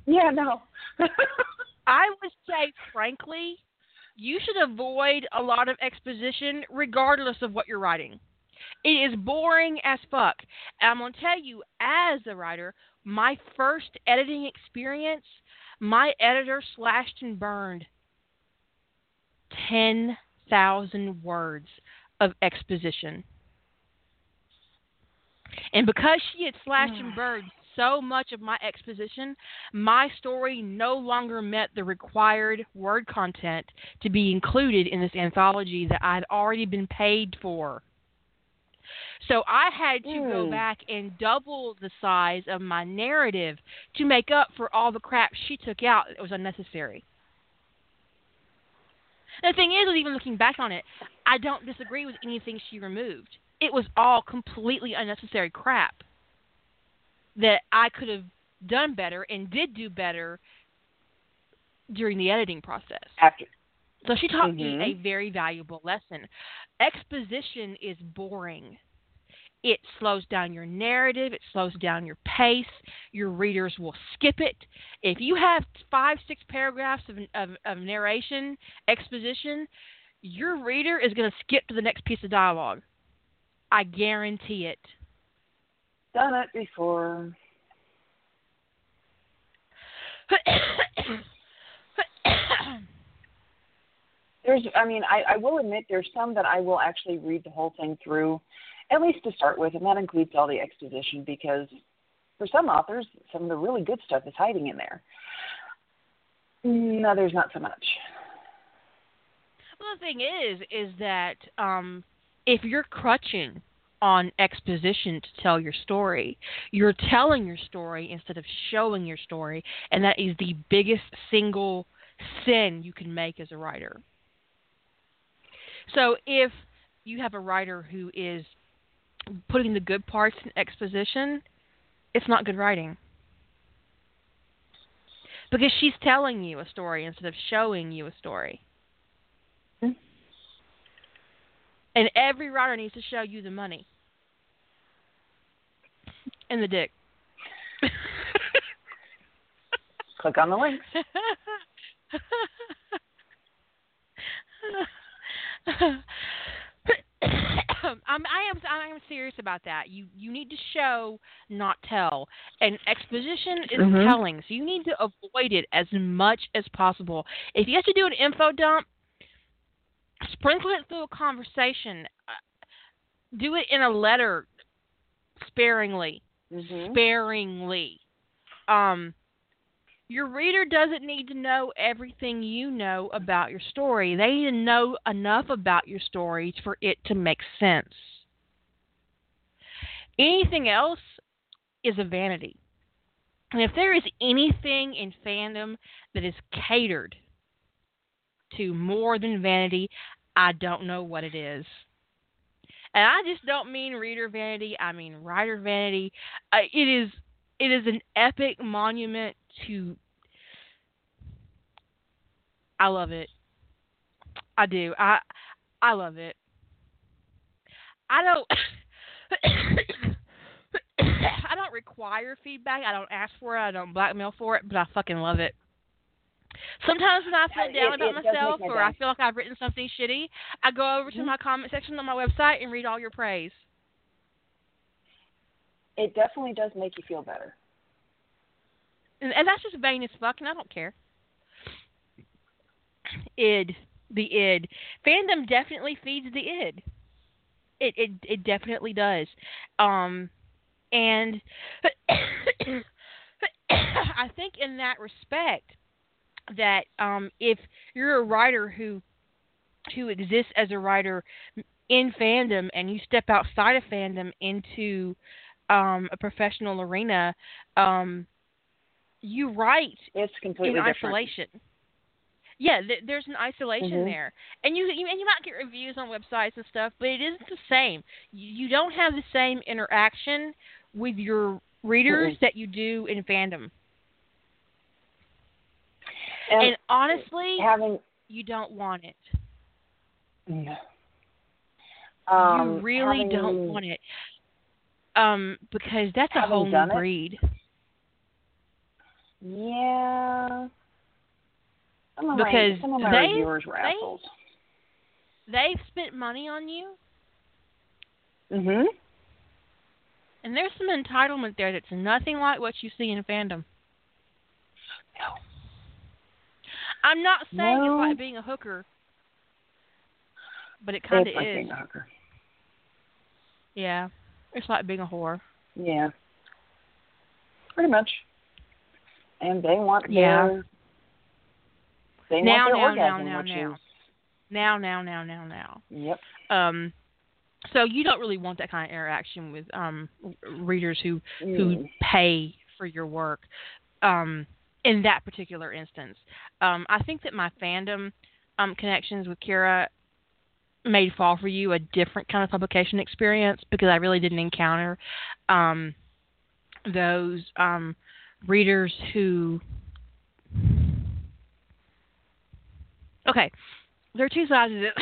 Yeah, no. I would say, frankly, you should avoid a lot of exposition regardless of what you're writing. It is boring as fuck. And I'm going to tell you, as a writer, my first editing experience, my editor slashed and burned 10,000 words of exposition. And because she had slashed and burned so much of my exposition, my story no longer met the required word content to be included in this anthology that I'd already been paid for. So I had to go Hmm. back and double the size of my narrative to make up for all the crap she took out that was unnecessary. And the thing is, even looking back on it, I don't disagree with anything she removed. It was all completely unnecessary crap that I could have done better and did do better during the editing process. After So she taught me Mhm. a very valuable lesson. Exposition is boring. It slows down your narrative, it slows down your pace. Your readers will skip it. If you have five, six paragraphs of, of, of narration, exposition, your reader is going to skip to the next piece of dialogue. I guarantee it. done it before. There's, I mean, I, I will admit there's some that I will actually read the whole thing through, at least to start with, and that includes all the exposition because for some authors, some of the really good stuff is hiding in there. No, there's not so much. Well, the thing is, is that um, if you're crutching on exposition to tell your story, you're telling your story instead of showing your story, and that is the biggest single sin you can make as a writer. So if you have a writer who is putting the good parts in exposition, it's not good writing. Because she's telling you a story instead of showing you a story. Hmm. And every writer needs to show you the money. and the dick. Click on the links. I'm, I am I am serious about that. You you need to show, not tell. And exposition is Mhm. telling, so you need to avoid it as much as possible. If you have to do an info dump, sprinkle it through a conversation. Uh, Do it in a letter, sparingly Mhm. sparingly. Um, your reader doesn't need to know everything you know about your story. They need to know enough about your story for it to make sense. Anything else is a vanity. And if there is anything in fandom that is catered to more than vanity, I don't know what it is. And I just don't mean reader vanity, I mean writer vanity. Uh, it is it is an epic monument to I love it. I do. I I love it. I don't I don't require feedback. I don't ask for it. I don't blackmail for it, but I fucking love it. Sometimes when I feel down it about myself or I feel like I've written something shitty, I go over to Mhm. my comment section on my website and read all your praise. It definitely does make you feel better. And, and that's just vain as fuck, and I don't care. Id, the id, fandom definitely feeds the id. It it it definitely does. Um, and I think in that respect that um, if you're a writer who who exists as a writer in fandom and you step outside of fandom into um, a professional arena, um, you write It's completely in different. Yeah, th- there's an isolation Mhm. there, and you, you and you might get reviews on websites and stuff, but it isn't the same. You, you don't have the same interaction with your readers Mm-mm. that you do in fandom. And, And honestly, having you don't want it. no. um, you really having, don't want it. Um, because that's a whole new it- breed. Yeah. Some of my Because some of they- reviewers were they- assholes. They've spent money on you, Mhm. and there's some entitlement there that's nothing like what you see in fandom. No. I'm not saying No. it's like being a hooker, but it kind It's of like is. being a hooker. Yeah, it's like being a whore. Yeah. Pretty much. And they want Yeah. their they Now, want their now, now, orgasm, now, now. is Now, now, now, now, now. yep. Um, so you don't really want that kind of interaction with um readers who who Mm. pay for your work. Um, in that particular instance, um, I think that my fandom um connections with Kira made Fall for You a different kind of publication experience because I really didn't encounter um those um readers who okay. There are two sides of it.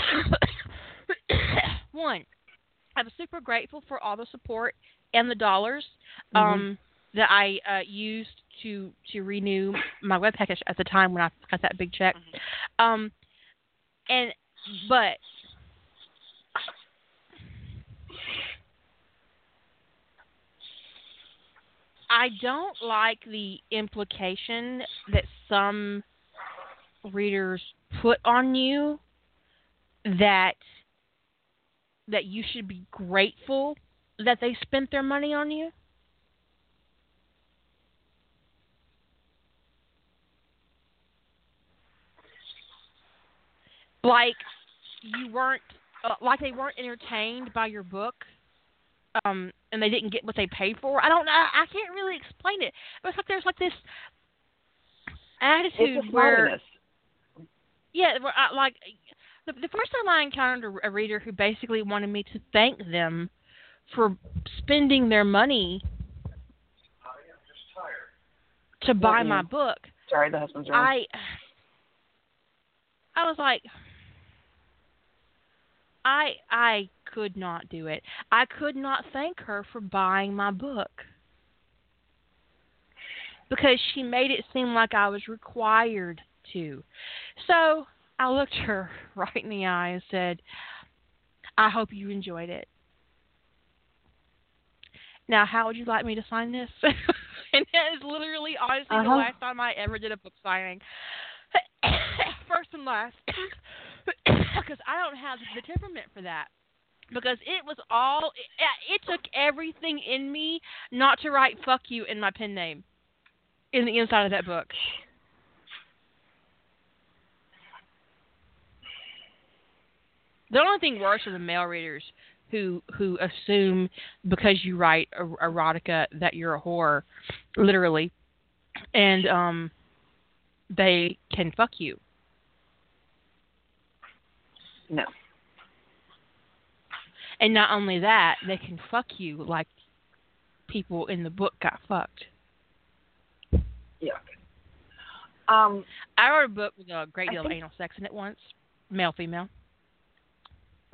One i'm super grateful for all the support and the dollars Mhm. um that i uh used to to renew my web package at the time when i got that big check. Um and but I don't like the implication that some readers put on you that that you should be grateful that they spent their money on you. Like you weren't uh, like they weren't entertained by your book um and they didn't get what they paid for. I don't know. I can't really explain it. But it's like there's like this attitude where. Yeah, like the, the first time I encountered a, a reader who basically wanted me to thank them for spending their money to buy my book, Sorry, the husband's around. I I was like I I could not do it. I could not thank her for buying my book. because she made it seem like I was required to. So I looked her right in the eye and said, I hope you enjoyed it. Now, how would you like me to sign this? and that is literally, honestly, uh-huh. the last time I ever did a book signing. First and last. Because I don't have the temperament for that. Because it was all, it, it took everything in me not to write fuck you in my pen name in the inside of that book. The only thing worse are the male readers who who assume because you write er- erotica that you're a whore, literally, and um, they can fuck you. No. And not only that, they can fuck you like people in the book got fucked. Yeah. Um, I wrote a book with a great deal of anal sex in it once, male female,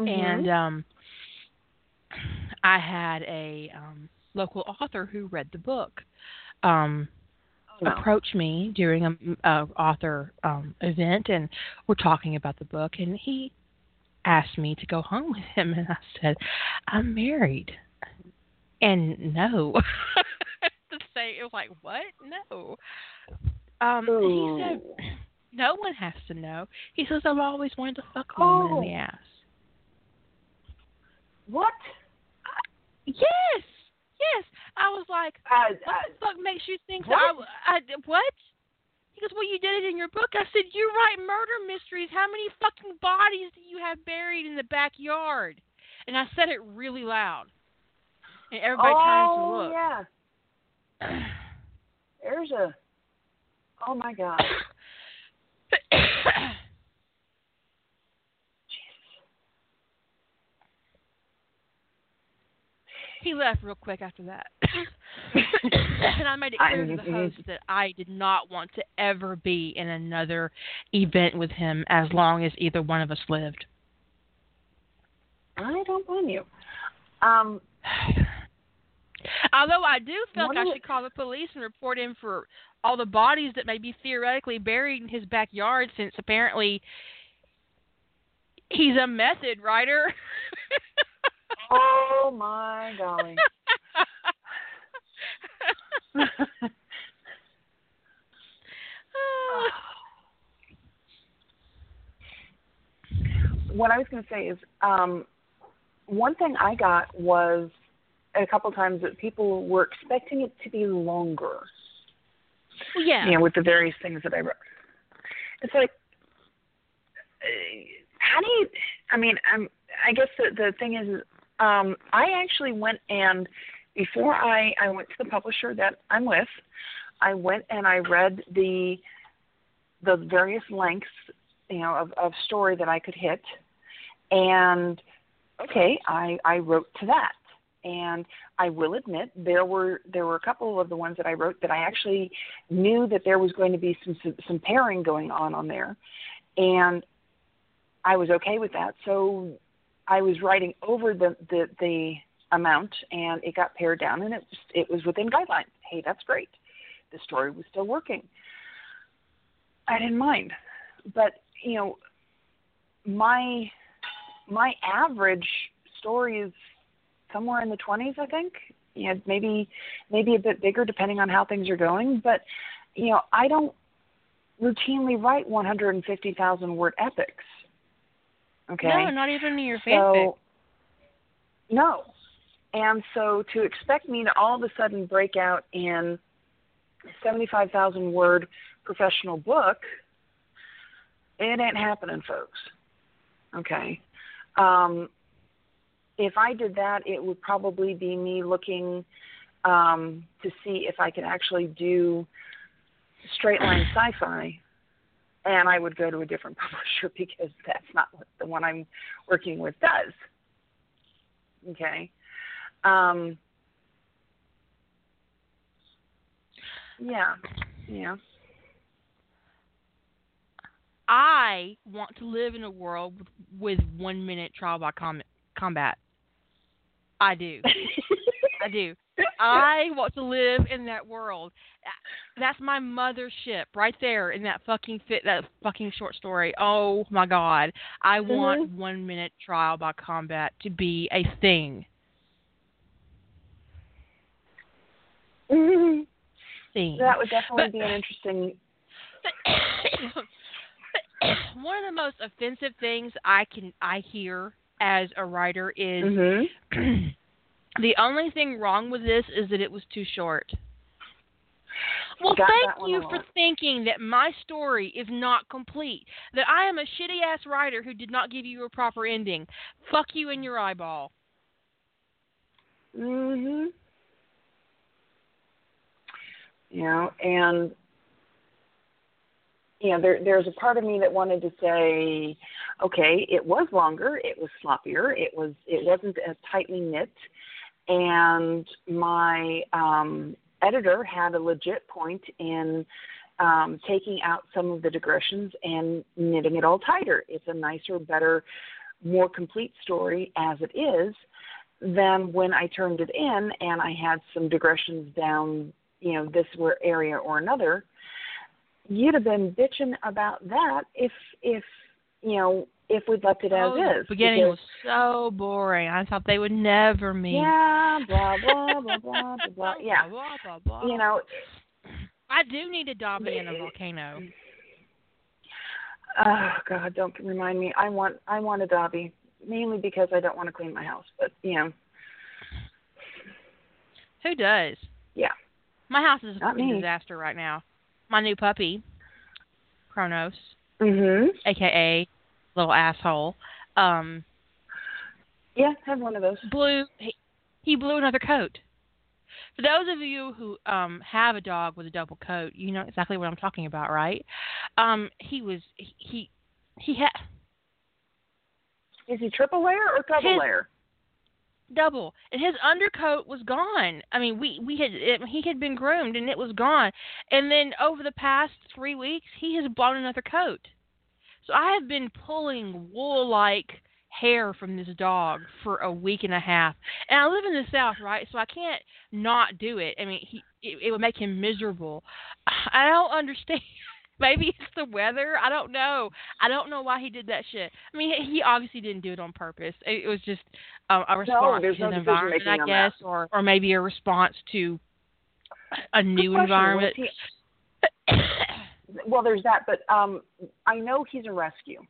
mhm. and um, I had a um, local author who read the book. Um, Oh, no. approached me during a, a author um, event, and we're talking about the book, and he asked me to go home with him, and I said, "I'm married," and no. to say it was like what? No. Um, he said, "No one has to know." He says, "I've always wanted to fuck a woman in the Oh. ass." What? Yes, yes. I was like, What the fuck makes you think what? that I, I what? He goes, well, you did it in your book. I said, you write murder mysteries. How many fucking bodies do you have buried in the backyard? And I said it really loud, and everybody oh, turns yeah. to look. There's a. Oh my God. he left real quick after that. and I made it clear to the host that I did not want to ever be in another event with him as long as either one of us lived. I don't blame you. Um, Although I do feel like I should call the police and report him for all the bodies that may be theoretically buried in his backyard, since apparently he's a method writer. oh my golly. what I was going to say is, um, one thing I got was a couple times that people were expecting it to be longer. yeah. You know, with the various things that I wrote. It's like, uh, how do you? I mean, I'm. I guess the the thing is, um, I actually went and before I I went to the publisher that I'm with, I went and I read the the various lengths, you know, of of story that I could hit, and okay, I I wrote to that. And I will admit there were there were a couple of the ones that I wrote that I actually knew that there was going to be some some, pairing going on on there, and I was okay with that. So I was writing over the the, the amount, and it got pared down, and it was it was within guidelines. Hey, that's great. The story was still working. I didn't mind, but you know, my my average story is somewhere in the 20s, I think. You know, maybe maybe a bit bigger depending on how things are going, but you know, I don't routinely write 150,000 word epics. Okay? No, not even in your fanfic. So no. And so to expect me to all of a sudden break out in a 75,000 word professional book, it ain't happening, folks. Okay. Um, if I did that, it would probably be me looking um, to see if I could actually do straight line sci-fi, and I would go to a different publisher because that's not what the one I'm working with does. Okay. Um, yeah. Yeah. I want to live in a world with, with one minute trial by com- combat. I do. I do. I want to live in that world. That's my mothership right there in that fucking fit that fucking short story. Oh my god. I Mm-hmm. want one minute trial by combat to be a thing. Mhm. Thing. That would definitely But- be an interesting. one of the most offensive things I can I hear as a writer is Mhm. the only thing wrong with this is that it was too short. Well, Got thank you for thinking that my story is not complete. That I am a shitty ass writer who did not give you a proper ending. Fuck you in your eyeball. Mhm. You know, and you know, there there's a part of me that wanted to say, okay, it was longer, it was sloppier, it was it wasn't as tightly knit, and my um, editor had a legit point in um, taking out some of the digressions and knitting it all tighter. It's a nicer, better, more complete story as it is than when I turned it in and I had some digressions down, you know, this area or another. You'd have been bitching about that if if you know if we'd left it as oh, the is. beginning because- was so boring. I thought they would never meet. yeah, blah blah blah blah blah blah. Yeah, Blah, blah, blah, blah. you know, I do need a Dobby in a volcano. oh God, don't remind me. I want I want a Dobby mainly because I don't want to clean my house, but you know, Who does? Yeah. My house is a Not fucking me. disaster right now. My new puppy, Kronos, mhm, aka little asshole, um, yeah, I have one of those. blew he, he blew another coat. For those of you who um have a dog with a double coat, you know exactly what I'm talking about, right? Um, he was he he, he had Is he triple layer or double His- layer? double and his undercoat was gone i mean we we had it, he had been groomed and it was gone and then over the past three weeks he has blown another coat so i have been pulling wool like hair from this dog for a week and a half. And i live in the south right? So i can't not do it. I mean he it, it would make him miserable. I don't understand. Maybe it's the weather. I don't know. I don't know why he did that shit. I mean he obviously didn't do it on purpose. It, was just um, a response there's to no his environment i guess or or maybe a response to a new environment well, there's that, but um, I know he's a rescue.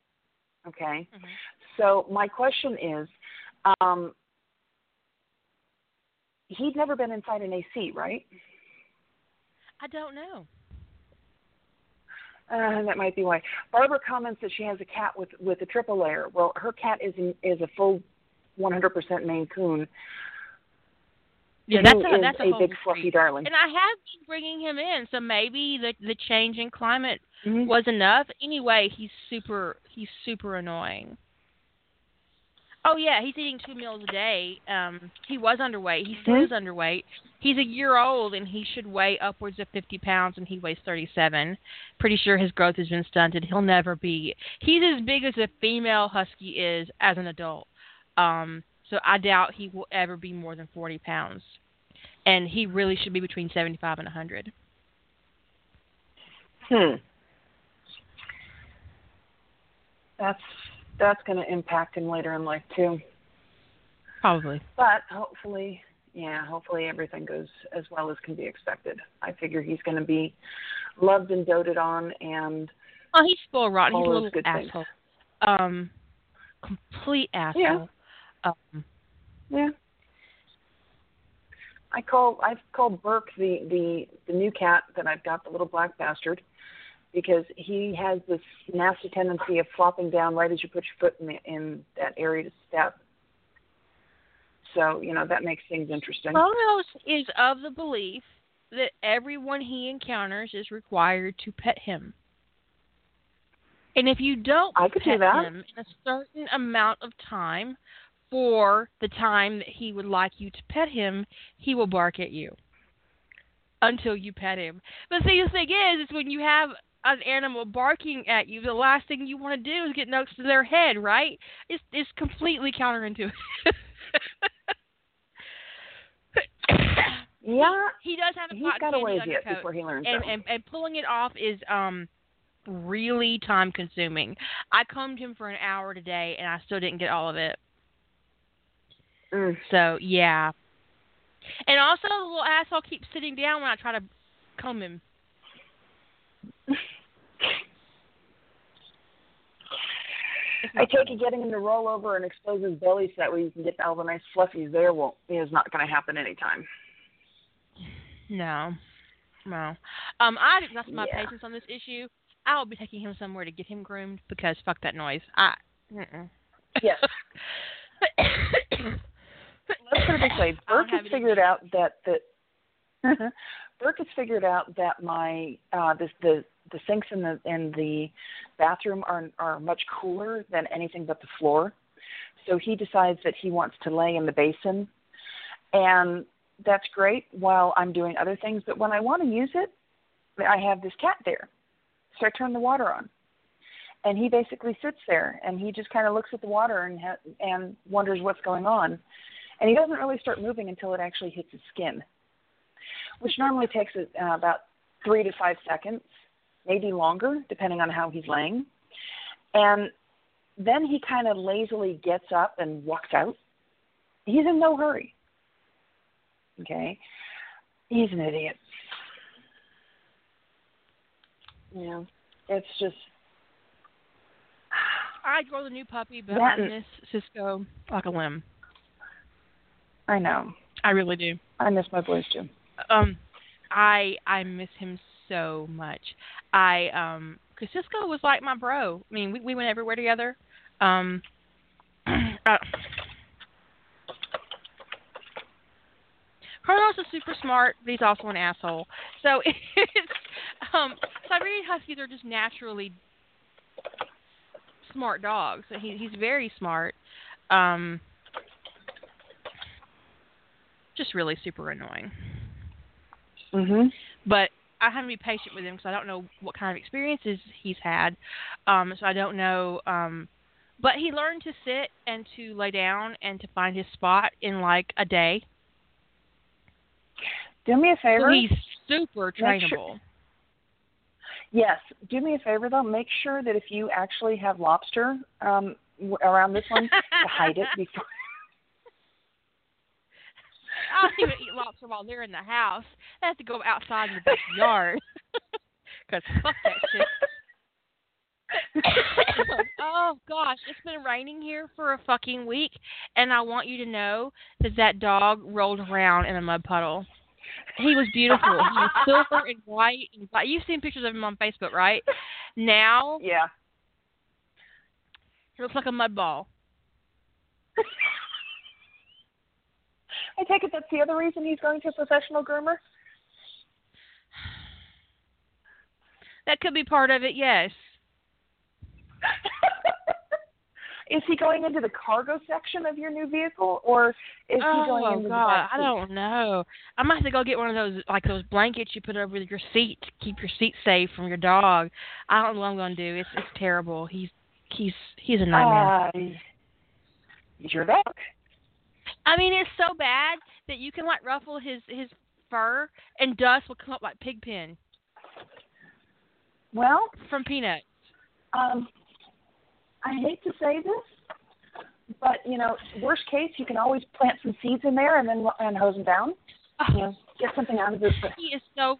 Okay, Mhm. so my question is, um, he'd never been inside an AC, right? i don't know Uh, that might be why. Barbara comments that she has a cat with with a triple layer. Well, her cat is an, is a full 100% Maine Coon. Yeah that's a that's a, a whole big fluffy darling. and i have been bringing him in so maybe the the change in climate Mhm. was enough. Anyway, he's super he's super annoying. Oh yeah, he's eating two meals a day. Um he was underweight. He still Mhm. is underweight. He's a year old and he should weigh upwards of 50 pounds and he weighs 37. Pretty sure his growth has been stunted. He'll never be. He's as big as a female husky is as an adult. Um so I doubt he will ever be more than 40 pounds. And he really should be between 75 and 100. Hmm. That's that's going to impact him later in life too. Probably. But hopefully, yeah, hopefully everything goes as well as can be expected. I figure he's going to be loved and doted on, and Oh, he's spoiled rotten. He's a little good things. asshole. Um, complete asshole. Um, yeah. I call I've called Burke the the the new cat that I've got, the little black bastard, because he has this nasty tendency of flopping down right as you put your foot in the, in that area to step. So you know that makes things interesting. Kronos is of the belief that everyone he encounters is required to pet him. And if you don't I could do pet that. him in a certain amount of time for the time that he would like you to pet him, he will bark at you until you pet him. But see, the thing is, is when you have an animal barking at you, the last thing you want to do is get next to their head, right? It's it's completely counterintuitive. Yeah, he, does have a he's got a ways yet before he learns and, that. and and pulling it off is um really time consuming. I combed him for an hour today, and I still didn't get all of it. Mm. So yeah. And also, the little asshole keeps sitting down when I try to comb him. I take it getting him to roll over and expose his belly so that way you can get all the nice fluffies there won't is not going to happen anytime. No, no. Um, I exhausted my Yeah. patience on this issue. I will be taking him somewhere to get him groomed because fuck that noise. I. Mm-mm. Yes. Let's put it this way: Burke has figured out that. that Burke has figured out that my uh, this the the sinks in the in the bathroom are are much cooler than anything but the floor. So he decides that he wants to lay in the basin, and that's great while I'm doing other things. But when I want to use it, I have this cat there, so I turn the water on, and he basically sits there and he just kind of looks at the water and ha- and wonders what's going on, and he doesn't really start moving until it actually hits his skin, which normally takes uh, about three to five seconds, maybe longer, depending on how he's laying, and then he kind of lazily gets up and walks out. He's in no hurry. Okay, he's an idiot. Yeah, it's just I grow the new puppy, but That I miss Cisco like a limb. I know. I really do. I miss my boys too. Um, I I miss him so much. I um, cause Cisco was like my bro. I mean, we we went everywhere together. Um, uh, Carlos is super smart, but he's also an asshole. So it's um, Siberian Huskies are just naturally smart dogs. He he's very smart. Um, just really super annoying. Mhm. But I have to be patient with him because I don't know what kind of experiences he's had. Um, so I don't know. Um, but he learned to sit and to lay down and to find his spot in like a day. Do me a So favor. he's super Make sure- trainable. Yes. Do me a favor though. Make sure that if you actually have lobster um, around this one, to hide it before. I don't even eat lobster while they're in the house. I have to go outside in the backyard. Because fuck that shit. oh gosh, it's been raining here for a fucking week, and I want you to know that that dog rolled around in a mud puddle. He was beautiful. He was silver and white. And black. You've seen pictures of him on Facebook, right? Now yeah. he looks like a mud ball. I take it that's the other reason he's going to a professional groomer. That could be part of it, yes. is he going into the cargo section of your new vehicle, or is he going oh into God, the back I don't know. I might have to go get one of those like those blankets you put over your seat to keep your seat safe from your dog. I don't know what I'm gonna do. It's it's terrible. He's he's he's a nightmare. Uh, he's your dog. I mean, it's so bad that you can like ruffle his his fur and dust will come up like pig pen Well, from peanuts. um, I hate to say this, but you know, worst case, you can always plant some seeds in there and then and hose them down. You know, get something out of. But He is so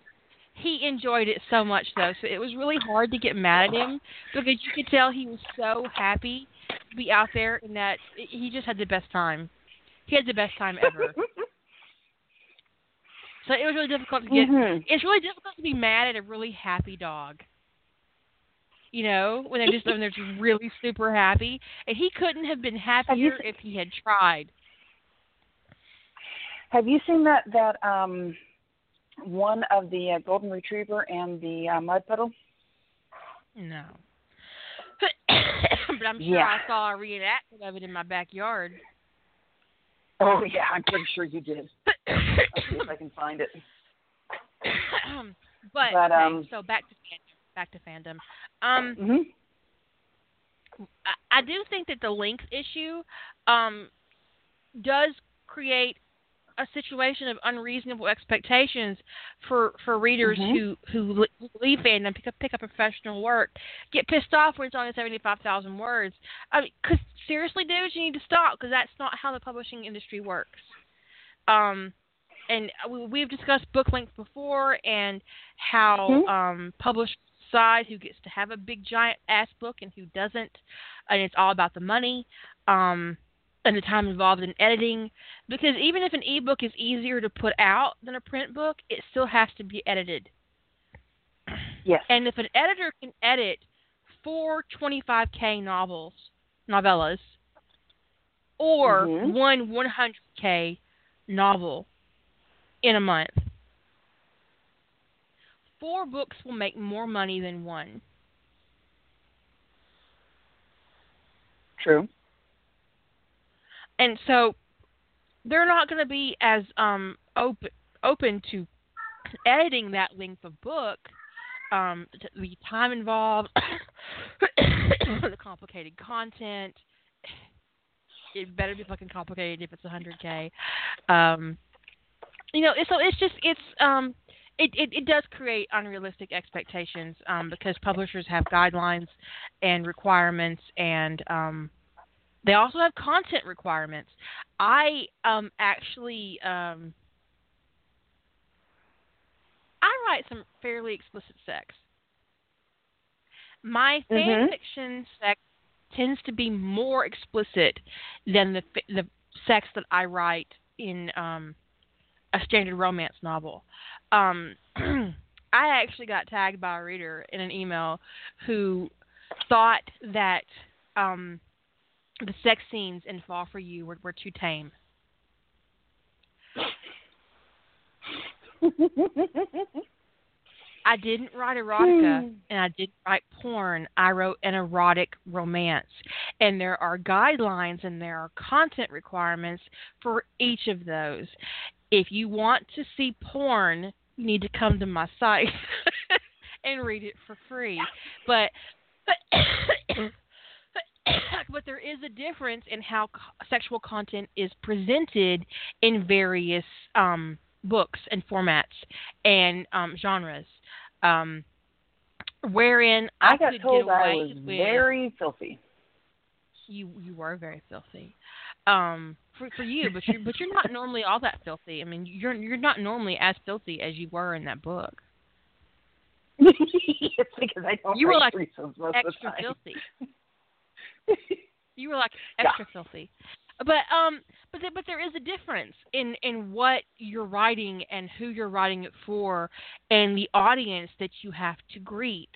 he enjoyed it so much though, so it was really hard to get mad at him because you could tell he was so happy to be out there and that he just had the best time. He had the best time ever. so it was really difficult to get. Mhm. It's really difficult to be mad at a really happy dog. You know, when they're just when they're just really super happy, and he couldn't have been happier se- if he had tried. Have you seen that that um one of the uh, golden retriever and the uh, mud puddle? No. but I'm sure Yeah. I saw a reenactment of it in my backyard. Oh yeah, I'm pretty sure you did. I'll see if I can find it. but, But, okay, um, so back to fandom. Back to fandom. Um, hmm I, I do think that the length issue um, does create a situation of unreasonable expectations for for readers Mhm. who who leave fandom pick up pick up professional work, get pissed off when it's only seventy five thousand words. I mean, cause seriously, dudes, you need to stop because that's not how the publishing industry works. Um, and we, we've discussed book length before and how Mhm. um publishers decide who gets to have a big giant ass book and who doesn't, and it's all about the money. Um, and the time involved in editing because even if an ebook is easier to put out than a print book, it still has to be edited. Yes. And if an editor can edit four 25k novels, novellas, or Mhm. one 100k novel in a month, four books will make more money than one. True. And so they're not going to be as um open open to editing that length of book um the time involved the complicated content. It better be fucking complicated if it's 100k um you know so it's just it's um it, it, it does create unrealistic expectations um, because publishers have guidelines and requirements and um, they also have content requirements. I um actually um I write some fairly explicit sex. My fan Mhm. fiction sex tends to be more explicit than the the sex that I write in um a standard romance novel. Um I actually got tagged by a reader in an email who thought that um the sex scenes in Fall for You were, were too tame. I didn't write erotica Hmm. and I didn't write porn. I wrote an erotic romance. And there are guidelines and there are content requirements for each of those. If you want to see porn, you need to come to my site and read it for free. But but but there is a difference in how co- sexual content is presented in various um, books and formats and um, genres. Um, wherein I, I got could told I was with very filthy. you you were very filthy. Um, for for you, but you but you're not normally all that filthy. I mean, you're you're not normally as filthy as you were in that book. it's because I don't You were like threesomes most of Extra filthy. You were like extra filthy. But um but there, but there is a difference in in what you're writing and who you're writing it for and the audience that you have to greet.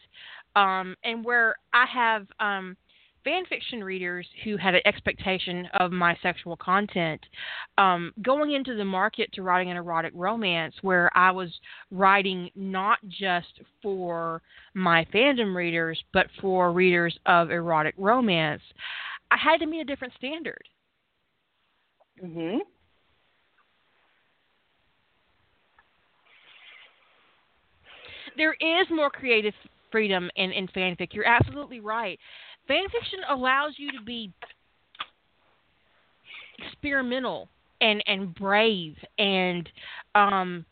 Um and where I have um fan fiction readers who had an expectation of my sexual content um going into the market to writing an erotic romance where I was writing not just for my fandom readers but for readers of erotic romance I had to meet a different standard. Mhm. There is more creative freedom in, in fanfic. You're absolutely right. Fanfiction allows you to be experimental and, and brave and um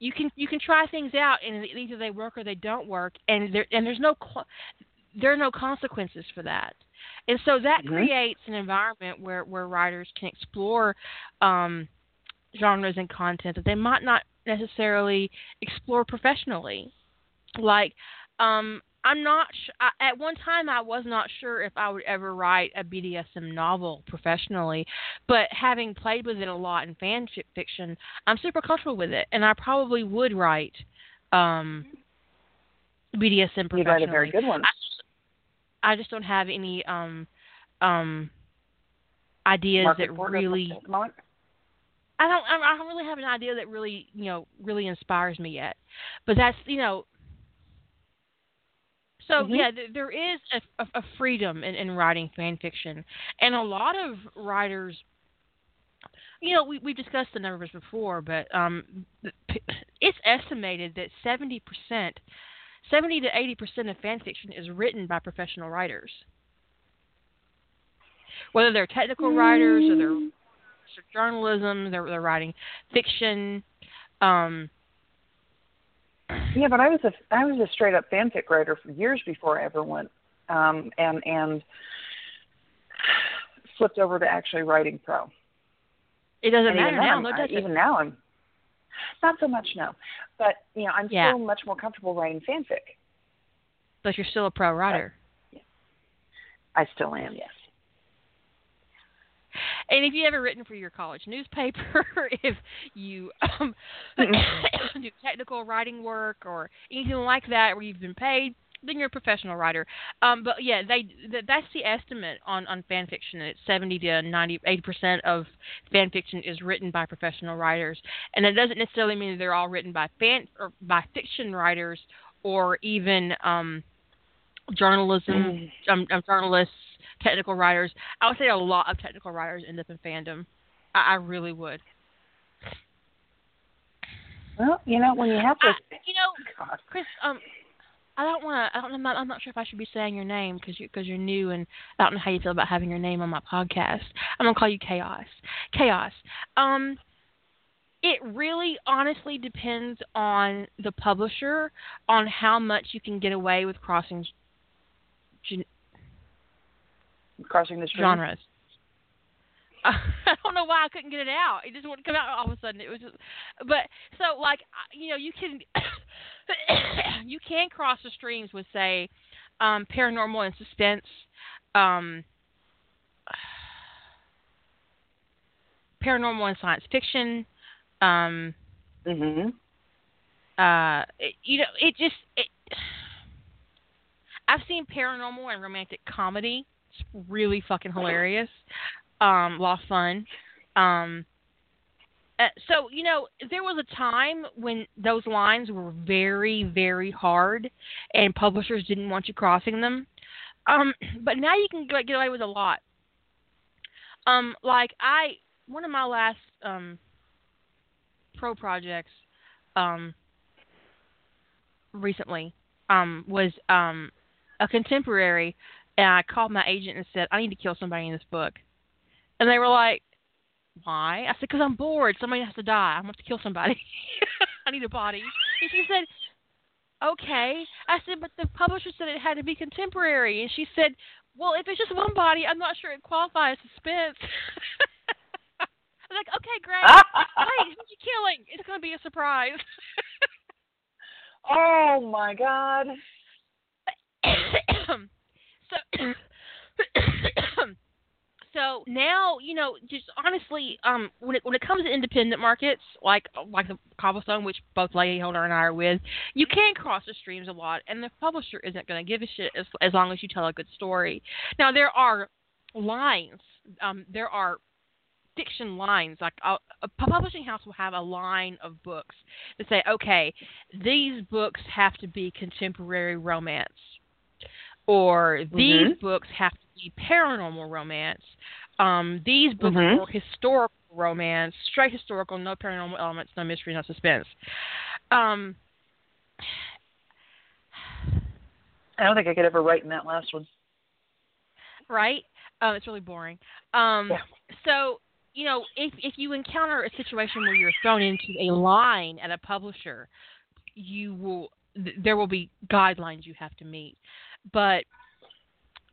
you can you can try things out and either they work or they don't work and there and there's no there are no consequences for that. And so that Mhm. creates an environment where, where writers can explore um, genres and content that they might not necessarily explore professionally. Like, um, I'm not sh- I, at one time I was not sure if I would ever write a BDSM novel professionally, but having played with it a lot in fan fiction, I'm super comfortable with it, and I probably would write um, BDSM professionally. You'd write a very good one. I just, I just don't have any um um ideas Market that really at the moment. I don't I don't really have an idea that really you know really inspires me yet. But that's you know so Mhm. yeah, th- there is a, a, a freedom in, in writing fan fiction, and a lot of writers, you know, we we discussed the numbers before, but um, it's estimated that seventy percent, seventy to eighty percent of fan fiction is written by professional writers, whether they're technical writers or they're or journalism. They're they're writing fiction. Um, yeah, but I was a I was a straight up fanfic writer for years before I ever went um, and and flipped over to actually writing pro. It doesn't and matter now, though, does even now I'm not so much now, but you know I'm yeah. still much more comfortable writing fanfic. But you're still a pro writer. I still am, yes. And if you ever written for your college newspaper, if you um, do technical writing work or anything like that where you've been paid, then you're a professional writer. Um, but yeah, they th- that's the estimate on on fan fiction. It's 70 to 90, 80 percent of fan fiction is written by professional writers, and it doesn't necessarily mean that they're all written by fan or by fiction writers or even um, journalism mm. um, um, journalists technical writers. I would say a lot of technical writers end up in fandom. I, I really would. Well, you know, when you have to, I, you know, God. Chris, um, I don't want to. I don't. I'm not, I'm not sure if I should be saying your name because you because you're new and I don't know how you feel about having your name on my podcast. I'm gonna call you Chaos. Chaos. Um, it really honestly depends on the publisher on how much you can get away with crossing crossing the stream. genres. I don't know why I couldn't get it out. It just wouldn't come out all of a sudden. It was just, but so like you know you can you can cross the streams with say um, paranormal and suspense, um, paranormal and science fiction. Um, mhm. Uh, it, you know, it just it, I've seen paranormal and romantic comedy. Really fucking hilarious. Um, a lot of fun. Um, uh, so you know, there was a time when those lines were very, very hard, and publishers didn't want you crossing them. Um, but now you can get away with a lot. Um, like I, one of my last um, pro projects, um, recently, um, was um, a contemporary, and I called my agent and said, I need to kill somebody in this book. And they were like, why? I said, because I'm bored. Somebody has to die. I want to kill somebody. I need a body. And she said, okay. I said, but the publisher said it had to be contemporary. And she said, well, if it's just one body, I'm not sure it qualifies as suspense. I was like, okay, great. Wait, who's you killing? It's going to be a surprise. oh, my God. so so now you know just honestly um when it when it comes to independent markets like like the cobblestone which both lady holder and i are with you can cross the streams a lot and the publisher isn't going to give a shit as, as long as you tell a good story. Now there are lines um there are fiction lines like a, a publishing house will have a line of books that say okay these books have to be contemporary romance or these mm-hmm. books have to be paranormal romance. Um, these books mm-hmm. are historical romance, straight historical, no paranormal elements, no mystery, no suspense. Um, I don't think I could ever write in that last one. Right? Um, it's really boring. Um, yeah. So, you know, if if you encounter a situation where you're thrown into a line at a publisher, you will there will be guidelines you have to meet. But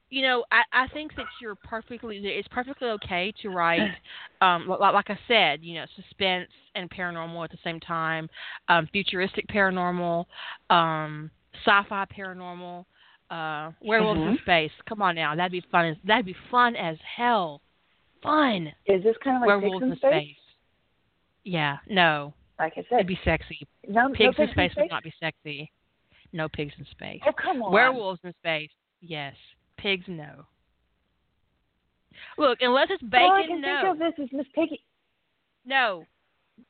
you know, I, I think that you're perfectly. It's perfectly okay to write, um, like, like I said, you know, suspense and paranormal at the same time, um, futuristic paranormal, um, sci-fi paranormal, uh, werewolves mm-hmm. in space. Come on now, that'd be fun. As, That'd be fun as hell. Fun. Is this kind of like werewolves in space? space? Yeah. No. Like I said, it'd be sexy. No, pigs no in space, space would not be sexy. No pigs in space. Oh come on. Werewolves in space. Yes. Pigs, no. Look, unless it's bacon, all I can no. think of this is Miss Piggy. No.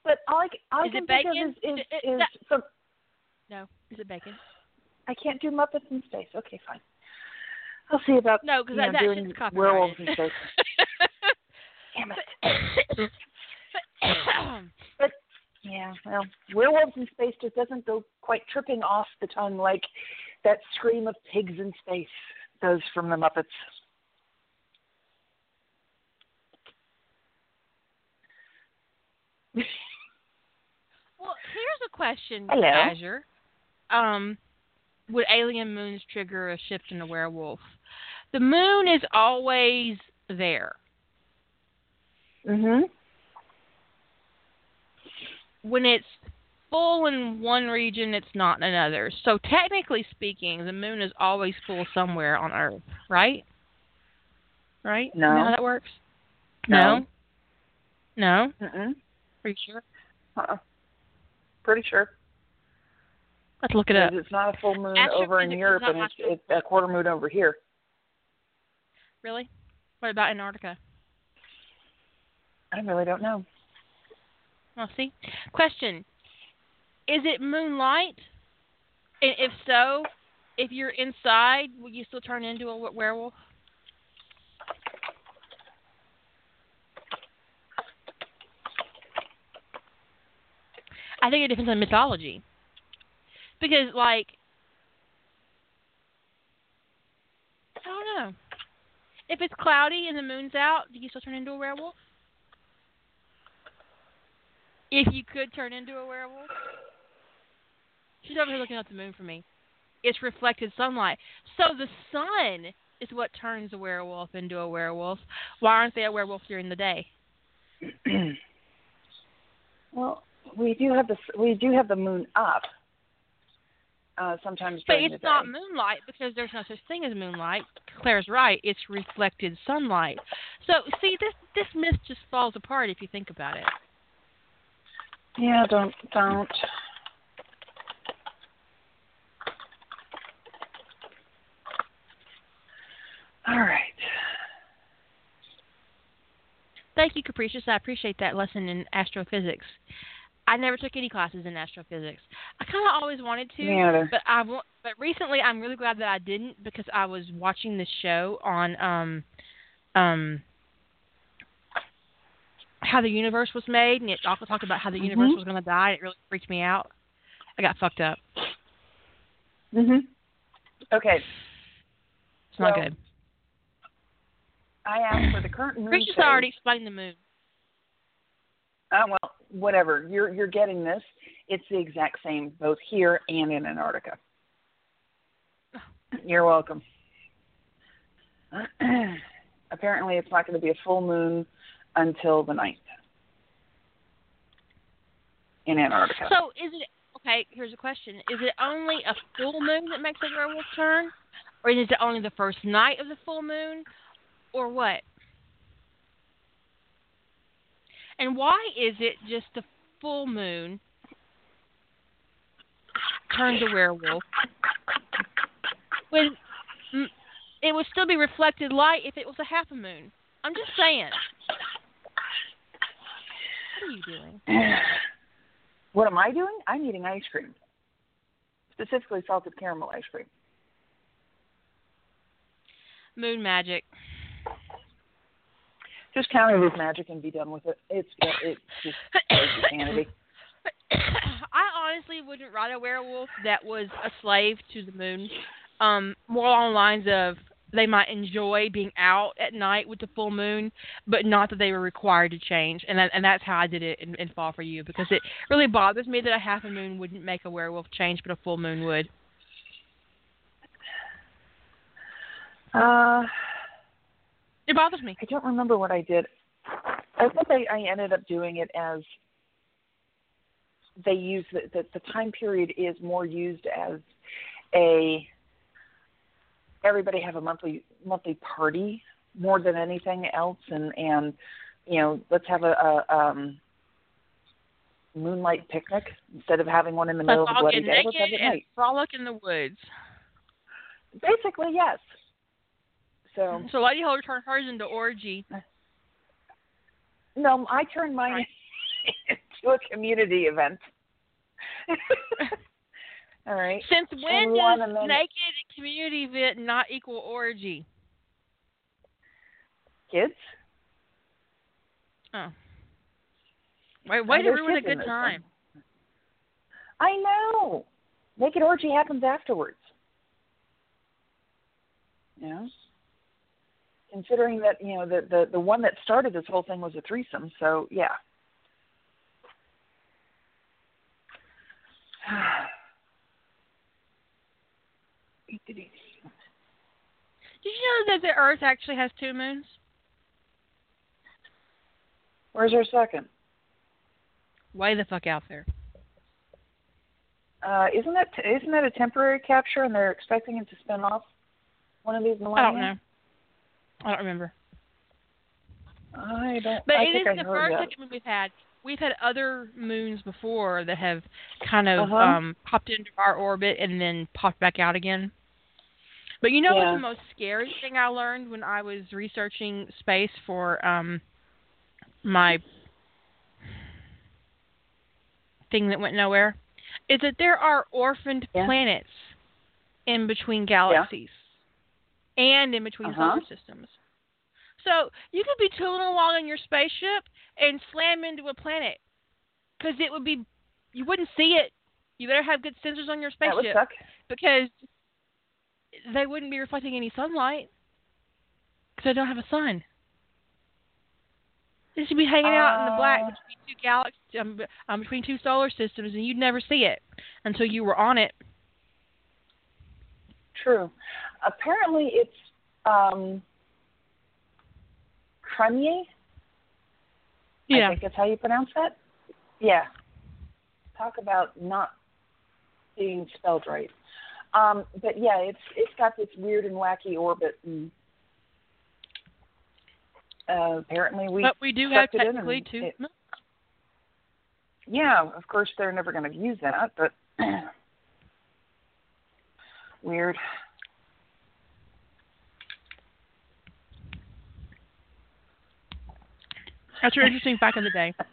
But all I, all I can it think bacon? of is, is, Is is No. Is it bacon? I can't do Muppets in space. Okay, fine. I'll see about No, because that, know, that doing werewolves in space. Damn it. But yeah, well, werewolves in space just doesn't go quite tripping off the tongue like that scream of pigs in space does from the Muppets. well, here's a question, Hello. Azure. Um, would alien moons trigger a shift in a werewolf? The moon is always there. Mhm. When it's full in one region, it's not in another. So technically speaking, the moon is always full somewhere on Earth, right? Right? No. You know how that works? No. No? Mhm. Are you sure? Uh-uh. Pretty sure. Let's look it up. It's not a full moon Astrophysics over in Europe, and it's, it's a quarter moon over here. Really? What about Antarctica? I really don't know. Well, see. Question: Is it moonlight? And if so, if you're inside, will you still turn into a werewolf? I think it depends on mythology. Because, like, I don't know. If it's cloudy and the moon's out, do you still turn into a werewolf? If you could turn into a werewolf? She's over here looking at the moon for me. It's reflected sunlight. So the sun is what turns a werewolf into a werewolf. Why aren't they a werewolf during the day? well, we do have the we do have the moon up. Uh, sometimes But it's not moonlight because there's no such thing as moonlight. Claire's right. It's reflected sunlight. So see, this this myth just falls apart if you think about it. Yeah, don't don't. All right. Thank you, Capricious. I appreciate that lesson in astrophysics. I never took any classes in astrophysics. I kind of always wanted to, either. but I but recently I'm really glad that I didn't because I was watching this show on um um how the universe was made, and it also talked about how the universe Mhm. was going to die. And it really freaked me out. I got fucked up. Mhm. Okay. It's not good. I asked for the current moon Capricious phase. already explained the moon. Uh, well, whatever. You're you're getting this. It's the exact same both here and in Antarctica. You're welcome. Apparently, it's not going to be a full moon until the ninth in Antarctica. So is it okay? Here's a question: Is it only a full moon that makes a werewolf turn, or is it only the first night of the full moon, or what? And why is it just the full moon turns a werewolf when it would still be reflected light if it was a half a moon? I'm just saying. What are you doing? what am I doing? I'm eating ice cream, specifically salted caramel ice cream. Moon magic. Just count it as magic and be done with it. It's it's just crazy. I honestly wouldn't write a werewolf that was a slave to the moon. Um, more along the lines of they might enjoy being out at night with the full moon, but not that they were required to change. And that, and that's how I did it in, in Fall for You because it really bothers me that a half a moon wouldn't make a werewolf change, but a full moon would. Uh, It bothers me. I don't remember what I did. I think I, I ended up doing it as they use the, the the time period is more used as a everybody have a monthly monthly party more than anything else and and you know let's have a, a um moonlight picnic instead of having one in the Let's middle of a bloody day let's have it and night frolic in the woods. basically yes so So why Lady Holder turned hers into orgy. No, I turned mine into a community event. All right. Since when does and naked community event not equal orgy? Kids? Oh. Wait, Oh, to ruin a good time. I know. Naked orgy happens afterwards. You know? Considering that, you know, the, the, the one that started this whole thing was a threesome, so yeah. Did you know that the Earth actually has two moons? Where's our second? Way the fuck out there. Uh, isn't that isn't that a temporary capture, and they're expecting it to spin off one of these millennia? I don't know. I don't remember. I don't. But I it think I the first that. moon we've had. We've had other moons before that have kind of Uh-huh. um popped into our orbit and then popped back out again. But you know Yeah. what the most scary thing I learned when I was researching space for um my thing that went nowhere is that there are orphaned Yeah. planets in between galaxies and in between Uh-huh. solar systems. So you could be tooling along in your spaceship and slam into a planet because it would be you wouldn't see it. You better have good sensors on your spaceship because they wouldn't be reflecting any sunlight because they don't have a sun. They should be hanging out in the black Uh. between two galaxies, um, um, between two solar systems, and you'd never see it until you were on it. True. Apparently, it's um, Cremier. I think that's how you pronounce that. Yeah. Talk about not being spelled right. Um, but yeah, it's it's got this weird and wacky orbit, and uh, apparently we. but we do have sucked it in technically two. it- Yeah, of course they're never going to use that, but weird. That's your interesting back in the day.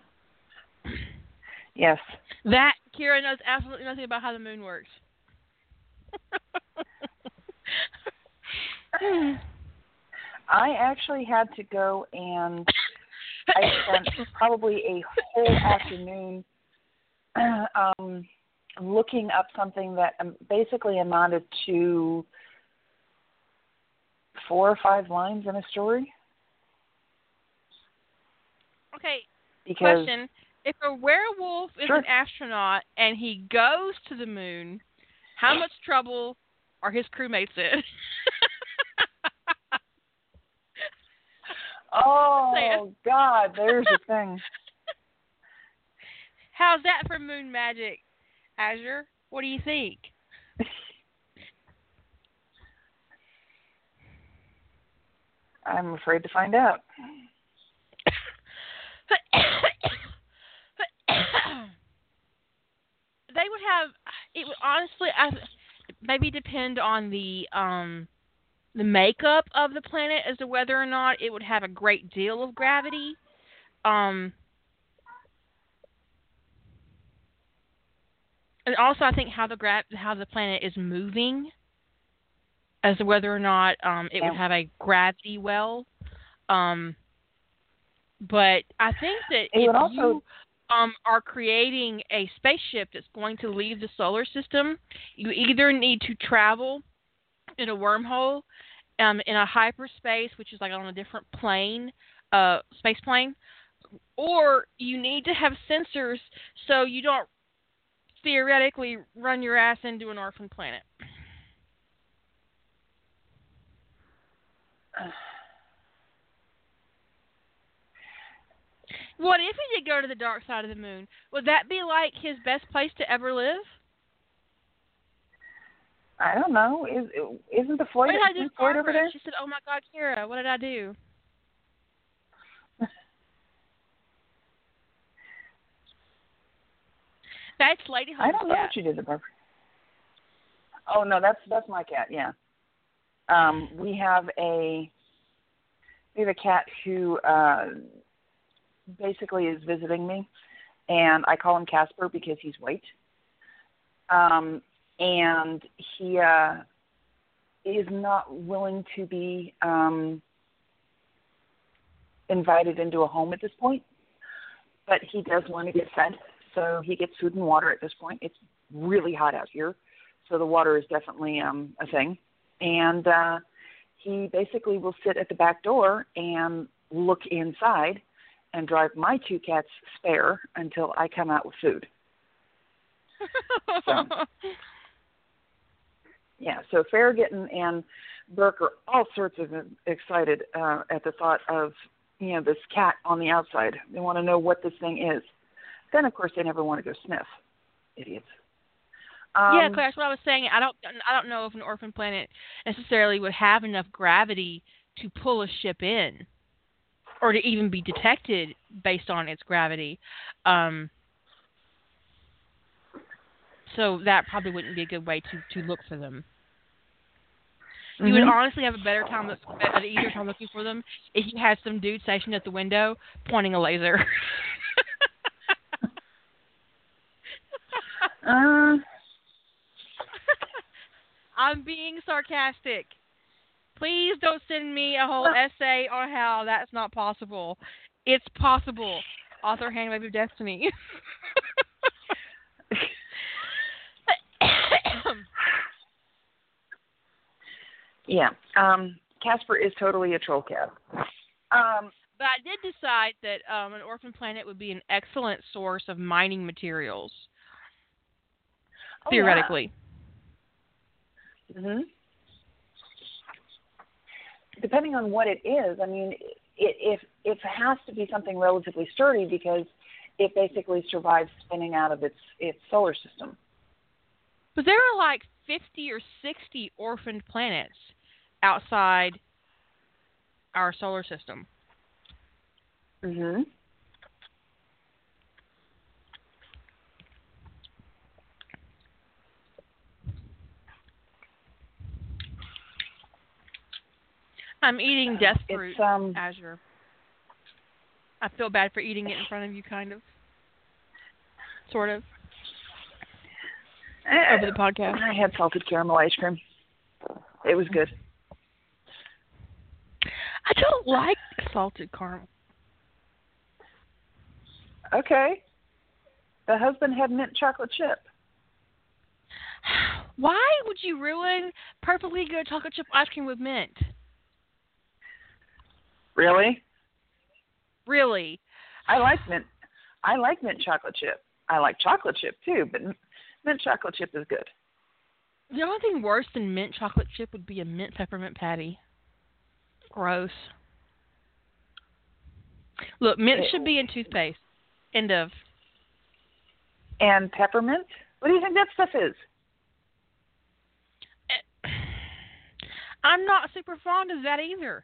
Yes. That Kira knows absolutely nothing about how the moon works. I actually had to go and I spent probably a whole afternoon um, looking up something that um, basically amounted to four or five lines in a story. okay, Because question: If a werewolf is Sure. an astronaut and he goes to the moon, how much trouble are his crewmates in? oh God, there's a thing. How's that for moon magic, Azure? What do you think? I'm afraid to find out. But they would have it would honestly I, maybe depend on the um the makeup of the planet as to whether or not it would have a great deal of gravity. Um and also I think how the gra- how the planet is moving as to whether or not um it would have a gravity well. Um but I think that It if also- you um, are creating a spaceship that's going to leave the solar system, you either need to travel in a wormhole, um, in a hyperspace, which is like on a different plane, uh, space plane, or you need to have sensors so you don't theoretically run your ass into an orphan planet. What if he did go to the dark side of the moon? Would that be like his best place to ever live? I don't know. Is isn't the Floyd, What did I do isn't Floyd over there? She said, "Oh my God, Kira, what did I do?" That's Lady I don't know cat. what you did to Barbara. Oh no, that's that's my cat. Yeah. Um, we have a we have a cat who uh, basically is visiting me, and I call him Casper because he's white. Um, and he uh, is not willing to be um, invited into a home at this point, but he does want to get fed, so he gets food and water at this point. It's really hot out here, so the water is definitely um, a thing. And uh, he basically will sit at the back door and look inside and drive my two cats spare until I come out with food. So, yeah, so Farragut and, Burke are all sorts of excited uh, at the thought of you know this cat on the outside. They want to know what this thing is. Then of course they never want to go sniff. Idiots. Um, yeah, that's what I was saying. I don't I don't know if an orphan planet necessarily would have enough gravity to pull a ship in, or to even be detected based on its gravity. Um, so that probably wouldn't be a good way to to look for them. You would Mhm. honestly have a better time at easier time looking for them if you had some dude stationed at the window pointing a laser. Uh, I'm being sarcastic. Please don't send me a whole essay on how that's not possible. It's possible. Author Handwave of Destiny. yeah. Um, Casper is totally a troll cat. Um, but I did decide that um, an orphan planet would be an excellent source of mining materials, oh, theoretically. Yeah. hmm Depending on what it is, I mean, it, if if it has to be something relatively sturdy because it basically survives spinning out of its its solar system. But there are like 50 or 60 orphaned planets outside our solar system. hmm I'm eating death fruit, um, Azure. I feel bad for eating it in front of you, kind of. Sort of. Over the podcast. I had salted caramel ice cream. It was good. I don't like salted caramel. Okay. The husband had mint chocolate chip. Why would you ruin perfectly good chocolate chip ice cream with mint? Really? Really? I like mint. I like mint chocolate chip. I like chocolate chip too, but mint chocolate chip is good. The only thing worse than mint chocolate chip would be a mint peppermint patty. Gross. Look, mint eh, should be in toothpaste. End of. And peppermint? What do you think that stuff is? Eh, I'm not super fond of that either.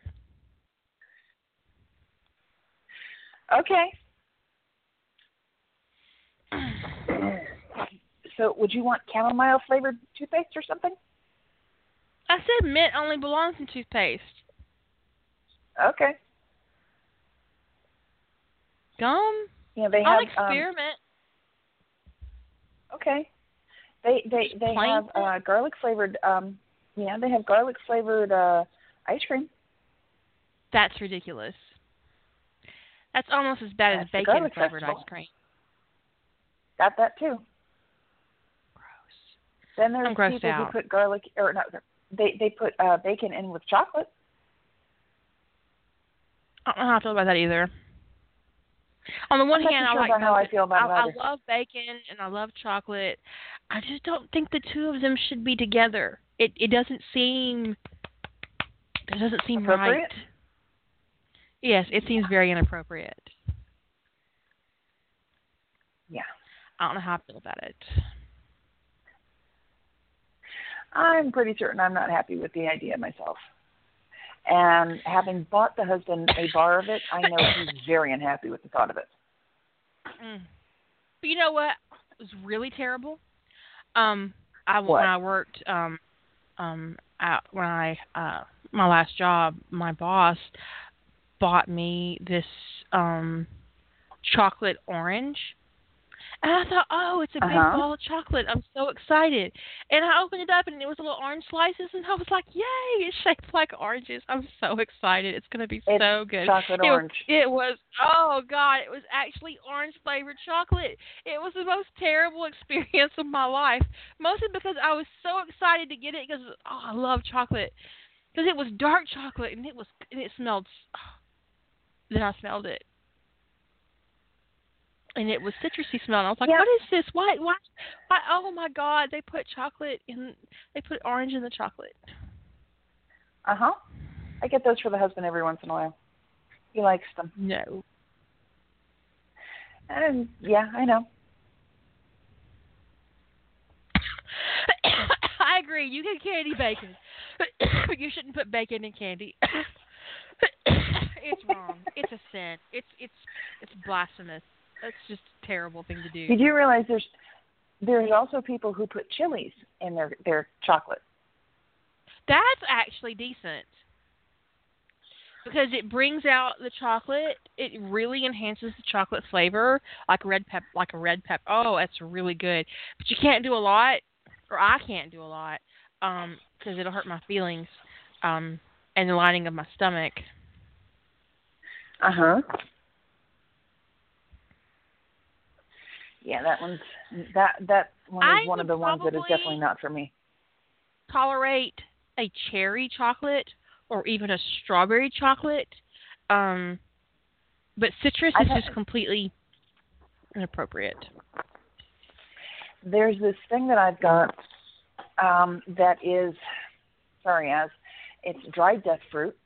Okay. So, would you want chamomile flavored toothpaste or something? I said mint only belongs in toothpaste. Okay. Gum? Yeah, they I'll have. um, experiment. okay. They they they have uh, garlic flavored. Um, yeah, they have garlic flavored uh, ice cream. That's ridiculous. That's almost as bad as That's the bacon flavored festival. ice cream. Got that too. Gross. Then there's I'm people out. who put garlic or not. They they put uh, bacon in with chocolate. I don't know how I feel about that either. On the one hand, I like about how I feel about I. I love bacon and I love chocolate. I just don't think the two of them should be together. It it doesn't seem it doesn't seem right. Yes, it seems very inappropriate. Yeah. I don't know how I feel about it. I'm pretty certain I'm not happy with the idea myself. And having bought the husband a bar of it, I know he's very unhappy with the thought of it. Mm. But you know what It was really terrible? Um, I What? when I worked um um out when I uh my last job, my boss bought me this um chocolate orange. And I thought, oh, it's a big Uh-huh. ball of chocolate. I'm so excited. And I opened it up, and it was little orange slices, and I was like, yay! It's shaped like oranges. I'm so excited. It's going to be It's so good. chocolate It was- orange. it was oh god, it was actually orange flavored chocolate. It was the most terrible experience of my life. Mostly because I was so excited to get it because oh, I love chocolate. Because it was dark chocolate and it was and it smelled. then I smelled it. And it was citrusy smell. And I was like, Yeah. "What is this? Why? Why? Why? Oh my God! They put chocolate in. They put orange in the chocolate." Uh huh. I get those for the husband every once in a while. He likes them. No. And yeah, I know. I agree. You can candy bacon, but you shouldn't put bacon in candy. it's wrong. It's a sin. It's it's it's blasphemous. That's just a terrible thing to do. Did you realize there's there's also people who put chilies in their their chocolate? That's actually decent because it brings out the chocolate. It really enhances the chocolate flavor, like red pep, like a red pep. Oh, that's really good. But you can't do a lot, or I can't do a lot, um, because it'll hurt my feelings, um, and the lining of my stomach. Uh huh. Yeah, that one's that that's one I is one of the ones that is definitely not for me. Tolerate a cherry chocolate or even a strawberry chocolate, um, but citrus I've is had- just completely inappropriate. There's this thing that I've got um, that is sorry as it's dried death fruit,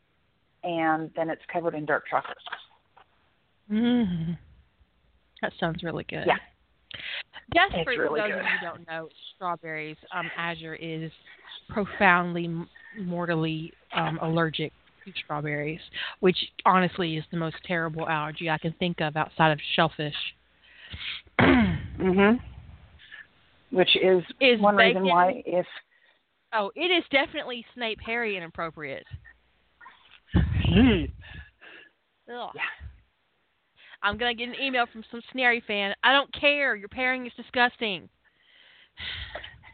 and then it's covered in dark chocolate. Mm. That sounds really good. Yeah. It's fruit, really for those good. of you who don't know, strawberries. Um, Azure is profoundly, mortally um, allergic to strawberries, which honestly is the most terrible allergy I can think of outside of shellfish. Mhm. Which is, Is one reason why if oh, it is definitely Snape Harry inappropriate. Hmm. Ugh. Yeah. I'm gonna get an email from some Snarry fan. I don't care. Your pairing is disgusting.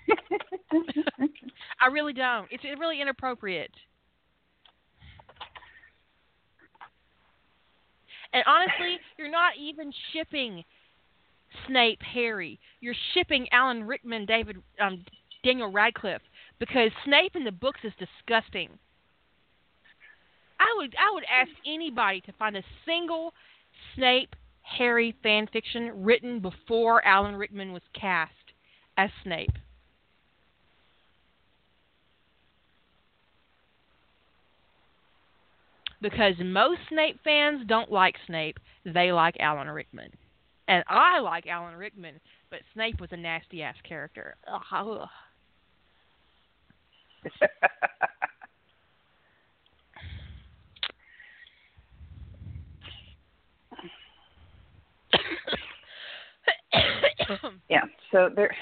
I really don't. It's really inappropriate. And honestly, you're not even shipping Snape Harry. You're shipping Alan Rickman, David, um, Daniel Radcliffe, because Snape in the books is disgusting. I would I would ask anybody to find a single Snape Harry fan fiction written before Alan Rickman was cast as Snape. Because most Snape fans don't like Snape, they like Alan Rickman. And I like Alan Rickman, but Snape was a nasty ass character. Ugh, ugh. yeah. So there.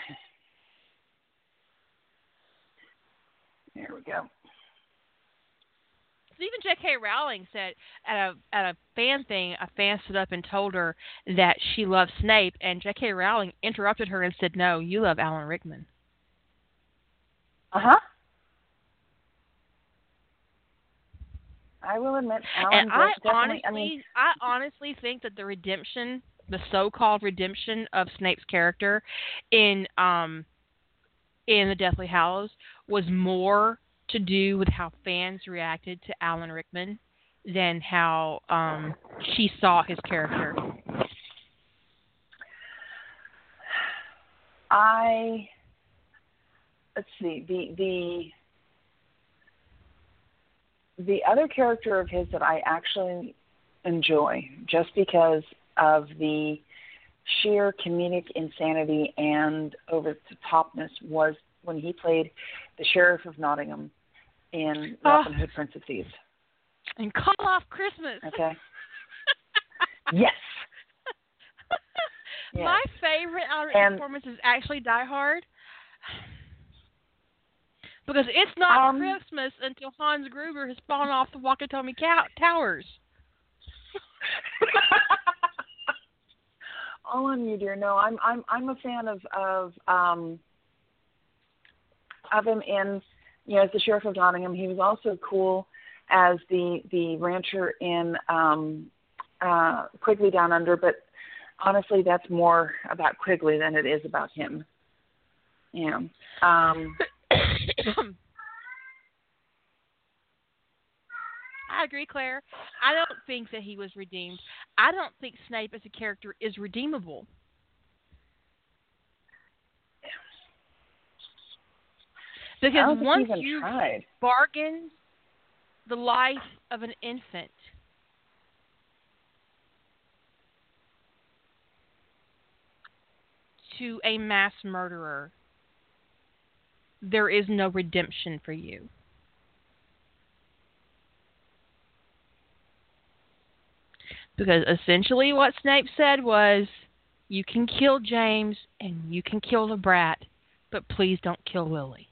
There we go. So even J.K. Rowling said at a at a fan thing, a fan stood up and told her that she loved Snape, and J.K. Rowling interrupted her and said, "No, you love Alan Rickman." Uh huh. I will admit, Alan and I honestly, I mean, I honestly think that the redemption, the so-called redemption of Snape's character in um in the Deathly Hallows was more to do with how fans reacted to Alan Rickman than how um she saw his character. I let's see the the the other character of his that I actually enjoy just because of the sheer comedic insanity and over the topness was when he played the sheriff of Nottingham in Oh. Robin Hood Prince of Thieves. And call off Christmas. Okay. yes. Yes. My favorite Alan And- performance is actually Die Hard. Because it's not Um, Christmas until Hans Gruber has fallen off the Nakatomi cow- Towers. All on you, dear. No, I'm I'm I'm a fan of of um of him in you know as the sheriff of Nottingham. He was also cool as the the rancher in um uh Quigley Down Under, but honestly that's more about Quigley than it is about him. Yeah. Um I I agree, Claire. I don't think that he was redeemed. I don't think Snape as a character is redeemable. Because once you tried. bargain the life of an infant, to a mass murderer, there is no redemption for you. Because essentially what Snape said was, you can kill James and you can kill the brat, but please don't kill Lily.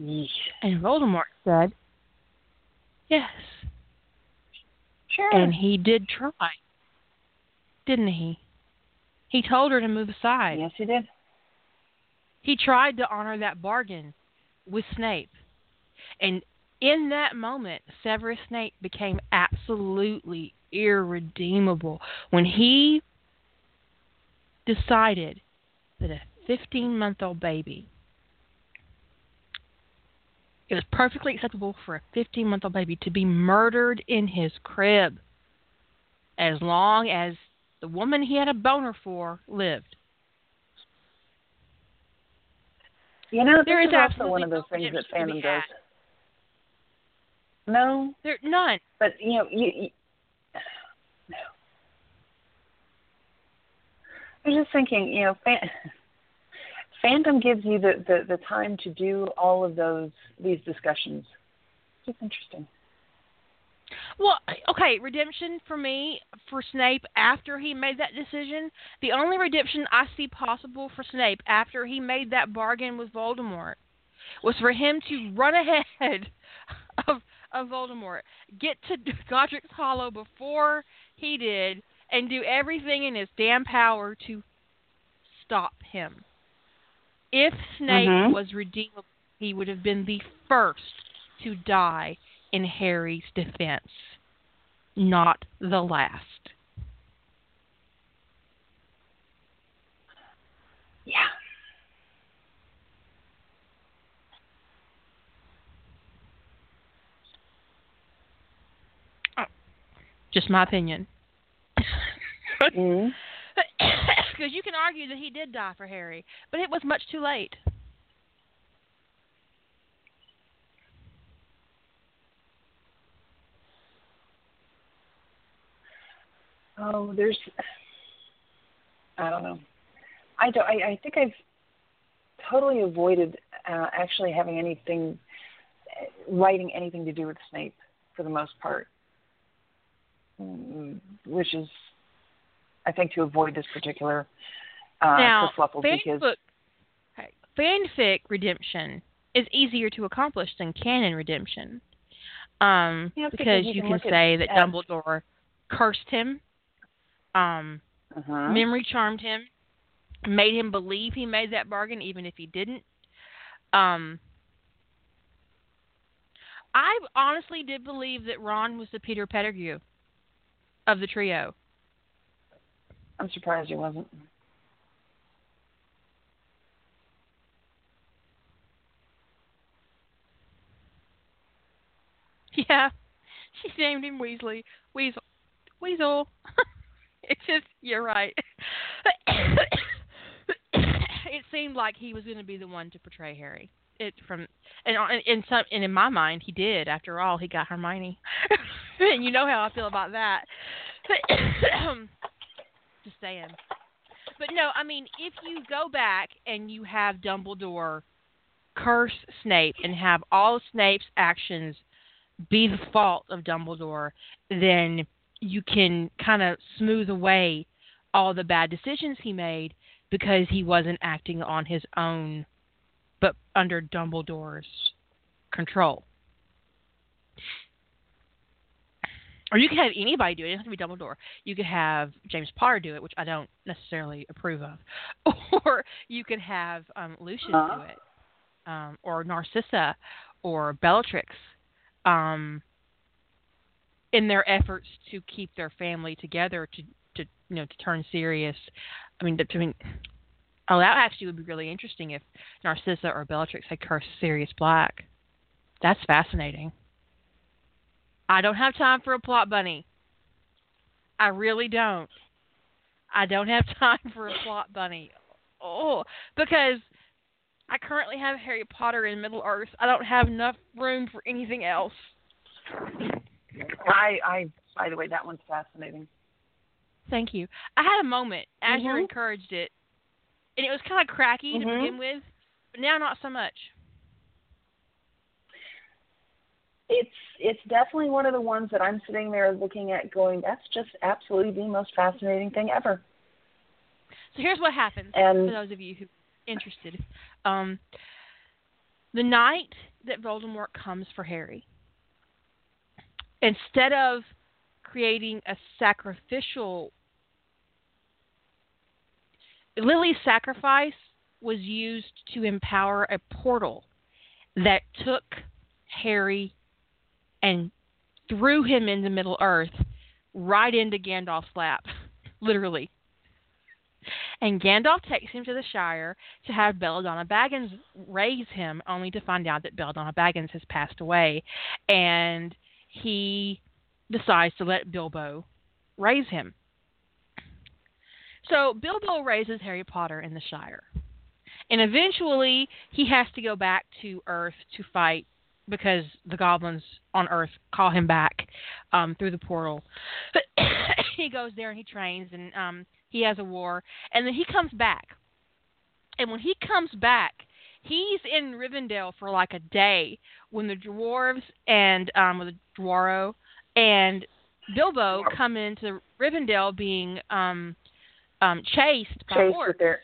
Yeesh. And Voldemort said, yes. Sure. And he did try, didn't he? He told her to move aside. Yes, he did. He tried to honor that bargain with Snape. And in that moment, Severus Snape became absolutely irredeemable when he decided that a 15 month old baby, it was perfectly acceptable for a 15 month old baby to be murdered in his crib as long as the woman he had a boner for lived. You know, There is also one of those things that redemption to be fandom does. No, There none. but you know, you, you no. I was just thinking, you know, fan, fandom gives you the, the the time to do all of those these discussions. It's interesting. Well, okay, redemption for me for Snape after he made that decision. The only redemption I see possible for Snape after he made that bargain with Voldemort was for him to run ahead of of Voldemort, get to Godric's Hollow before he did, and do everything in his damn power to stop him. If Snape Mhm. was redeemable, he would have been the first to die in Harry's defense, not the last. Yeah. Just my opinion. hmm Because you can argue that he did die for Harry, but it was much too late. Oh, there's. I don't know. I don't. I, I think I've totally avoided uh, actually having anything, uh, writing anything to do with Snape for the most part, which is, I think, to avoid this particular uh, now, kerfluffle because fanfic, okay, fanfic redemption is easier to accomplish than canon redemption. Um, Yeah, because because you you can can look at- say that at- Dumbledore cursed him, um, uh-huh. memory charmed him, made him believe he made that bargain even if he didn't. Um, I honestly did believe that Ron was the Peter Pettigrew of the trio. I'm surprised he wasn't. Yeah, she named him Weasley. Weasel. Weasel. it's just you're right. it seemed like he was going to be the one to portray Harry. It from and on- in some and in my mind he did. After all, he got Hermione, and you know how I feel about that. just saying. But no, I mean, if you go back and you have Dumbledore curse Snape and have all Snape's actions be the fault of Dumbledore, then you can kind of smooth away all the bad decisions he made because he wasn't acting on his own, but under Dumbledore's control. Or you could have anybody do it. It doesn't have to be Dumbledore. You could have James Potter do it, which I don't necessarily approve of. Or you could have um, Lucius Huh? do it, um, or Narcissa, or Bellatrix um, in their efforts to keep their family together to to you know to turn Sirius. I mean, to, I mean, oh, that actually would be really interesting if Narcissa or Bellatrix had cursed Sirius Black. That's fascinating. I don't have time for a plot bunny. I really don't. I don't have time for a plot bunny. Oh, because I currently have Harry Potter in Middle Earth. I don't have enough room for anything else. I, I, by the way, that one's fascinating. Thank you. I had a moment. Azure Mhm. encouraged it, and it was kind of cracky to Mhm. begin with, but now not so much. It's it's definitely one of the ones that I'm sitting there looking at, going, "That's just absolutely the most fascinating thing ever." So here's what happens And- for those of you who are interested. Um, the night that Voldemort comes for Harry, instead of creating a sacrificial, Lily's sacrifice was used to empower a portal that took Harry and threw him into Middle Earth, right into Gandalf's lap, literally. And Gandalf takes him to the Shire to have Belladonna Baggins raise him, only to find out that Belladonna Baggins has passed away. And he decides to let Bilbo raise him. So Bilbo raises Harry Potter in the Shire. And eventually he has to go back to Earth to fight because the goblins on Earth call him back um, through the portal. he goes there and he trains and um, he has a war, and then he comes back. And when he comes back, he's in Rivendell for like a day when the dwarves and um, with the Dwaro and Bilbo come into Rivendell being um, um, chased by Chase orcs. with their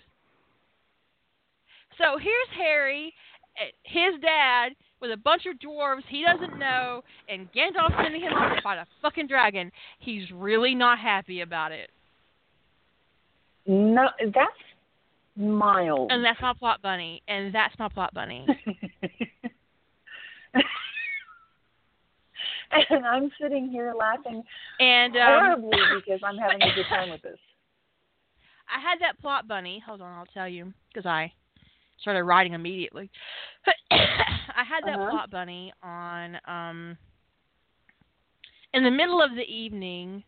So here's Harry, eh, his dad, with a bunch of dwarves he doesn't know, and Gandalf sending him off to fight a fucking dragon. He's really not happy about it. no, that's mild. And that's my plot bunny. And that's my plot bunny. and I'm sitting here laughing And um, horribly because I'm having a good time with this. I had that plot bunny. Hold on, I'll tell you because I started writing immediately. I had that Uh-huh. plot bunny on um in the middle of the evening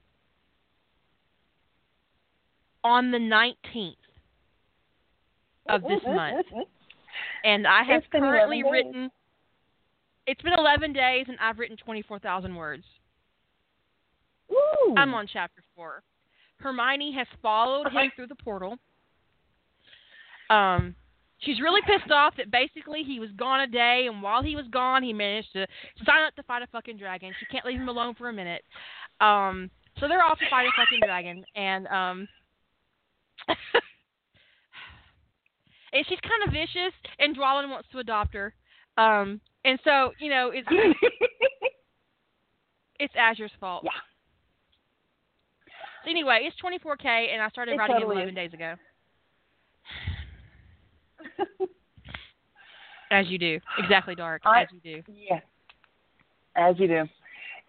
on the 19th of this month. And I have It's been 11 currently written It's been 11 days and I've written 24,000 words. Ooh. I'm on chapter 4. Hermione has followed him through the portal. Um, she's really pissed off that basically he was gone a day, and while he was gone, he managed to sign up to fight a fucking dragon. She can't leave him alone for a minute. Um, so they're off to fight a fucking dragon, and um, and she's kind of vicious, and Dwalin wants to adopt her. Um, and so you know, it's it's Azure's fault. Yeah. So anyway, it's 24k, and I started It writing totally it 11 is. days ago. As you do, exactly, dark. I- as you do. yeah. As you do.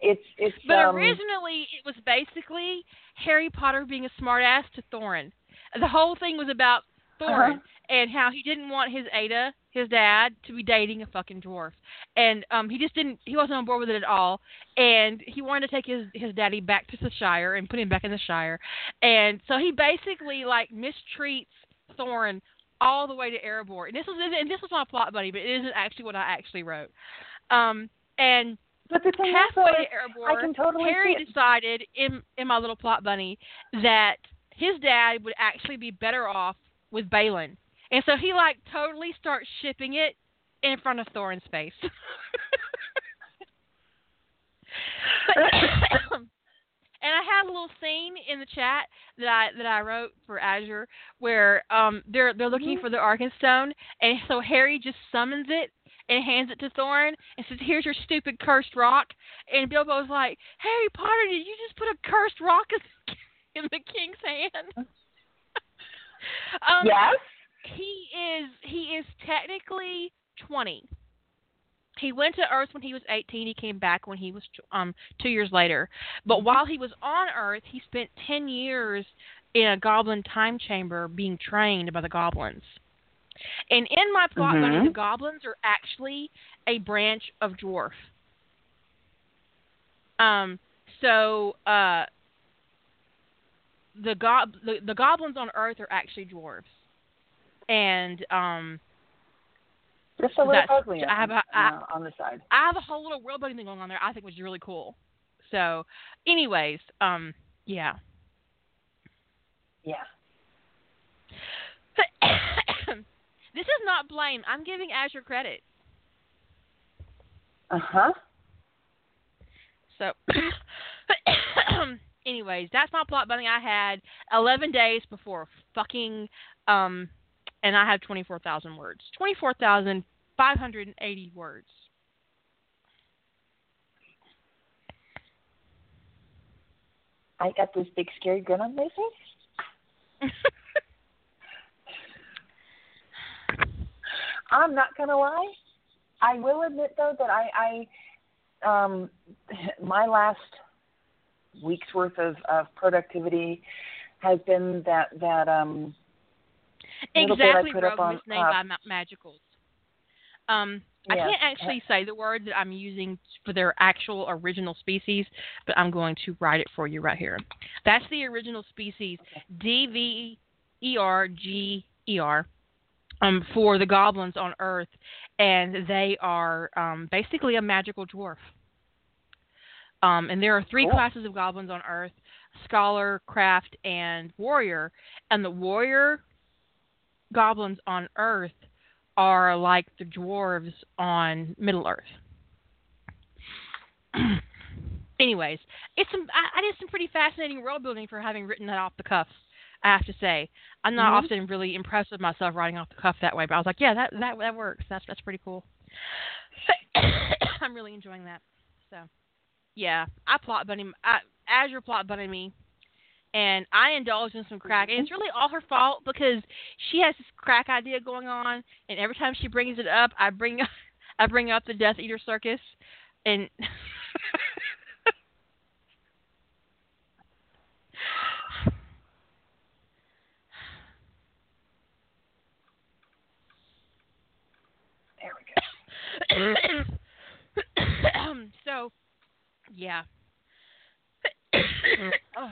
It's it's But um, originally, it was basically Harry Potter being a smartass to Thorin. The whole thing was about Thorin Uh-huh. and how he didn't want his Ada, his dad, to be dating a fucking dwarf, and um he just didn't. He wasn't on board with it at all, and he wanted to take his his daddy back to the Shire and put him back in the Shire, and so he basically like mistreats Thorin all the way to Erebor. And this was and this was my plot buddy, but it isn't actually what I actually wrote. Um and but the thing is, halfway though, to is I can totally Harry decided in in my little plot bunny that his dad would actually be better off with Balin. And so he like totally starts shipping it in front of Thorin's face. and I have a little scene in the chat that I that I wrote for Azure where um they're they're looking Mhm. for the Arkenstone and so Harry just summons it and hands it to Thorin and says, Here's your stupid cursed rock and Bilbo's like, Harry Potter, did you just put a cursed rock in- in the king's hand? Um yes. he is he is technically 20. He went to Earth when he was 18. He came back when he was um 2 years later. But while he was on Earth, he spent 10 years in a goblin time chamber being trained by the goblins. And in my plot Mhm. the goblins are actually a branch of dwarf. Um, so uh, the, gob- the the goblins on Earth are actually dwarves, and um, Just a little ugly I have on, a- I- on the side. I have a whole little world building thing going on there. I think was really cool. So, anyways, um, yeah. Yeah. this is not blame. I'm giving Azure credit. Uh huh. So, anyways, that's my plot bunny. I had 11 days before fucking, um, and I have 24,000 words. 24,580 words. I got this big scary grin on my face. I'm not gonna lie. I will admit though that I, I um my last week's worth of, of productivity has been that that um bit I exactly, put up on, misnamed uh, by ma- Magicals. Um, I can't actually say the word that I'm using for their actual original species, but I'm going to write it for you right here. That's the original species, D V E R G E R, um, for the goblins on Earth, and they are um, basically a magical dwarf. Um, and there are three Cool. classes of goblins on Earth: scholar, craft, and warrior. And the warrior goblins on Earth are like the dwarves on Middle Earth. Anyways, it's some I, I did some pretty fascinating world building for having written that off the cuff. I have to say, I'm not Mhm. often really impressed with myself writing off the cuff that way, but I was like, yeah, that that that works. That's that's pretty cool. I'm really enjoying that. So, yeah, I plot bunny I, Azure plot bunny me, and I indulged in some crack, and it's really all her fault because she has this crack idea going on, and every time she brings it up, I bring I bring up the Death Eater Circus, and there we go. so, yeah. oh,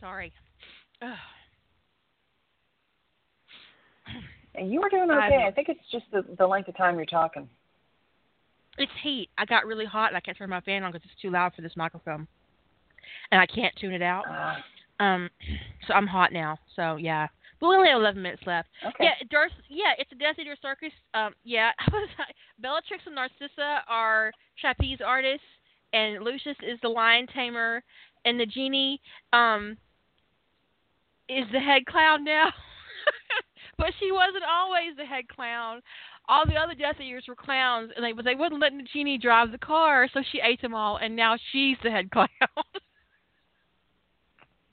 sorry. Ugh. And you were doing okay. know. I think it's just the the length of time you're talking. It's heat. I got really hot and I can't turn my fan on because it's too loud for this microphone, and I can't tune it out. Uh, Um, so I'm hot now. So yeah, but we only have 11 minutes left. okay. Yeah, Darth. Yeah, it's a Death Eater Circus. Um, yeah, Bellatrix and Narcissa are trapeze artists, and Lucius is the lion tamer, and Nagini um is the head clown now. but she wasn't always the head clown. All the other Death Eaters were clowns, and they but they wouldn't let Nagini drive the car, so she ate them all, and now she's the head clown.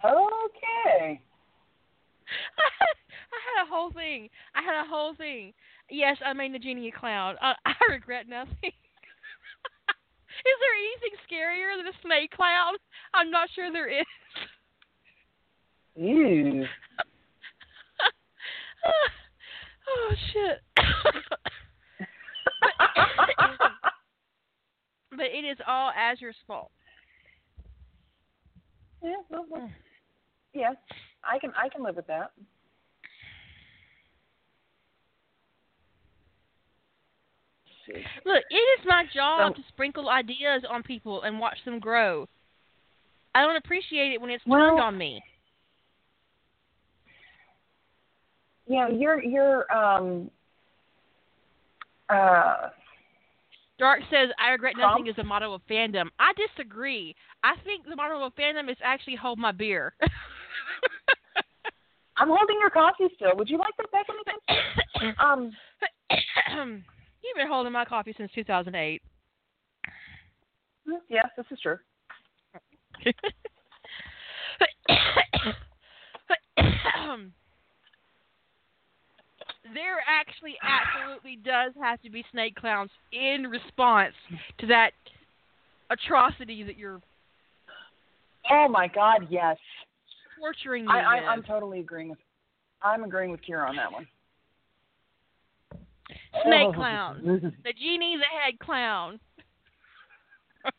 Okay. I had a whole thing. I had a whole thing. Yes, I made Nagini a clown. I, I regret nothing. Is there anything scarier than a snake clown? I'm not sure there is. Ew. oh shit. but it is all Azure's fault. yeah, well, well, yeah. I can I can live with that. Look, it is my job So- to sprinkle ideas on people and watch them grow. I don't appreciate it when it's Well- turned on me. Yeah, you're you're um uh Dark says, I regret nothing is the motto of fandom. I disagree. I think the motto of fandom is actually hold my beer. I'm holding your coffee still. Would you like that back in the Um You've been holding my coffee since 2008. yes, this is true. there actually absolutely does have to be snake clowns in response to that atrocity that you're Oh my god, yes. torturing me I, I, I'm totally agreeing with I'm agreeing with Kira on that one. Snake Oh. clown. Nagini, the head clown.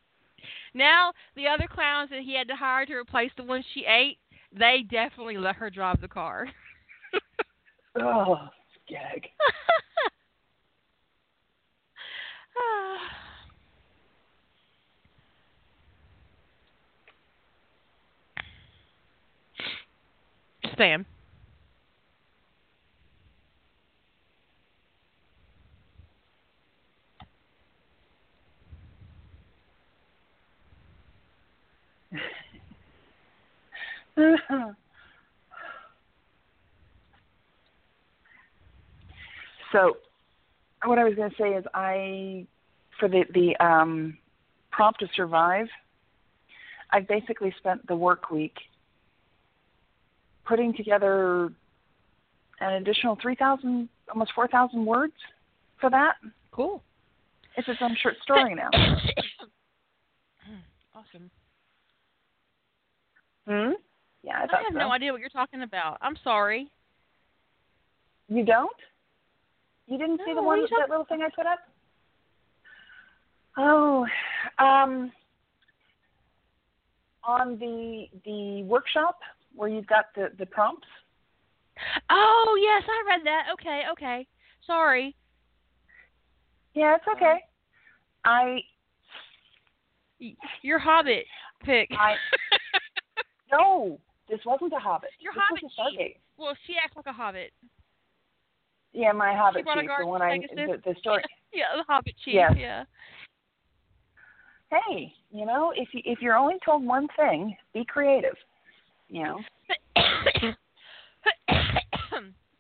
now the other clowns that he had to hire to replace the ones she ate, they definitely let her drive the car. oh, gag. Sam. so, what I was going to say is, I for the the um, prompt to survive, I've basically spent the work week putting together an additional three thousand, almost four thousand words for that. Cool. It's its own short story now. awesome. Hmm. Yeah, I, I have so. no idea what you're talking about. I'm sorry. You don't? You didn't no, see the one that little thing I put up? Oh, um, on the the workshop where you've got the the prompts. Oh yes, I read that. Okay, okay. Sorry. Yeah, it's okay. I. Your Hobbit pick. I. no, this wasn't a Hobbit. Your this Hobbit was a Stargate. Well, she acts like a Hobbit. Yeah, my Hobbit chief, the one I the, the story. yeah, the Hobbit chief. Yes. Yeah. Hey, you know, if you if you're only told one thing, be creative. You know.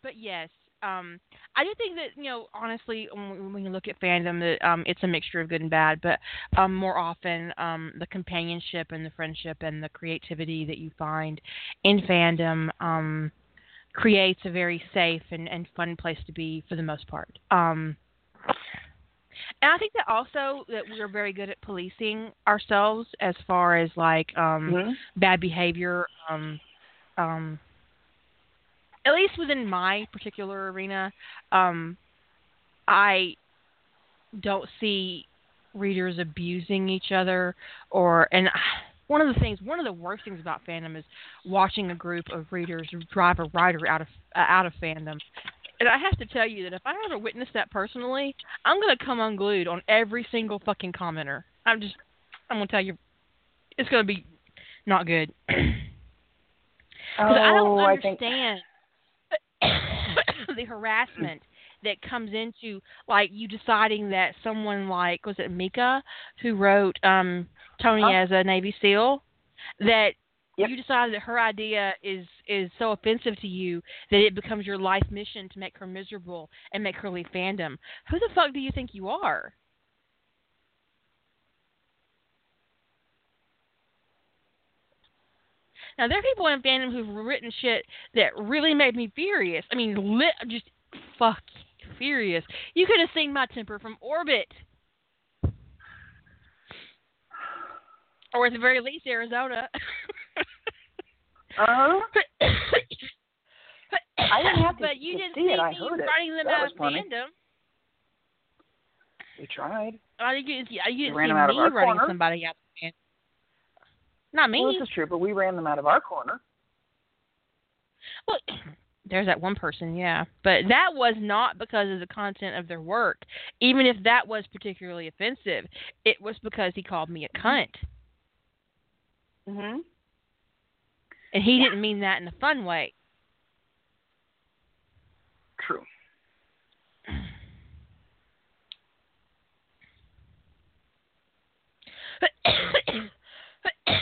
but yes, um, I do think that you know, honestly, when, when you look at fandom, that um, it's a mixture of good and bad. But um, more often, um, the companionship and the friendship and the creativity that you find in fandom um, creates a very safe and, and fun place to be for the most part. Um, and I think that also that we're very good at policing ourselves as far as like um, mm-hmm. bad behavior. Um, um, at least within my particular arena, um, I don't see readers abusing each other or and one of the things one of the worst things about fandom is watching a group of readers drive a writer out of uh, out of fandom and I have to tell you that if I ever witness that personally, I'm gonna come unglued on every single fucking commenter. I'm just, I'm gonna tell you, it's gonna be not good. Oh, I don't I understand think... the harassment that comes into like you deciding that someone like was it Mika who wrote um Tony huh? as a Navy SEAL that Yep. you decide that her idea is is so offensive to you that it becomes your life mission to make her miserable and make her leave fandom. Who the fuck do you think you are? Now there are people in fandom who've written shit that really made me furious. I mean, lit, just fuck furious. You could have seen my temper from orbit. Or at the very least, Arizona. Uh-huh. I didn't have to, but you to didn't see it. I heard it. writing them that out was of funny. fandom. We tried. I think you, you didn't see me writing corner. somebody out. Not me. Well, this is true, but we ran them out of our corner. Well, there's that one person, yeah. But that was not because of the content of their work. Even if that was particularly offensive, it was because he called me a cunt. Mhm. And he didn't mean that in a fun way. True.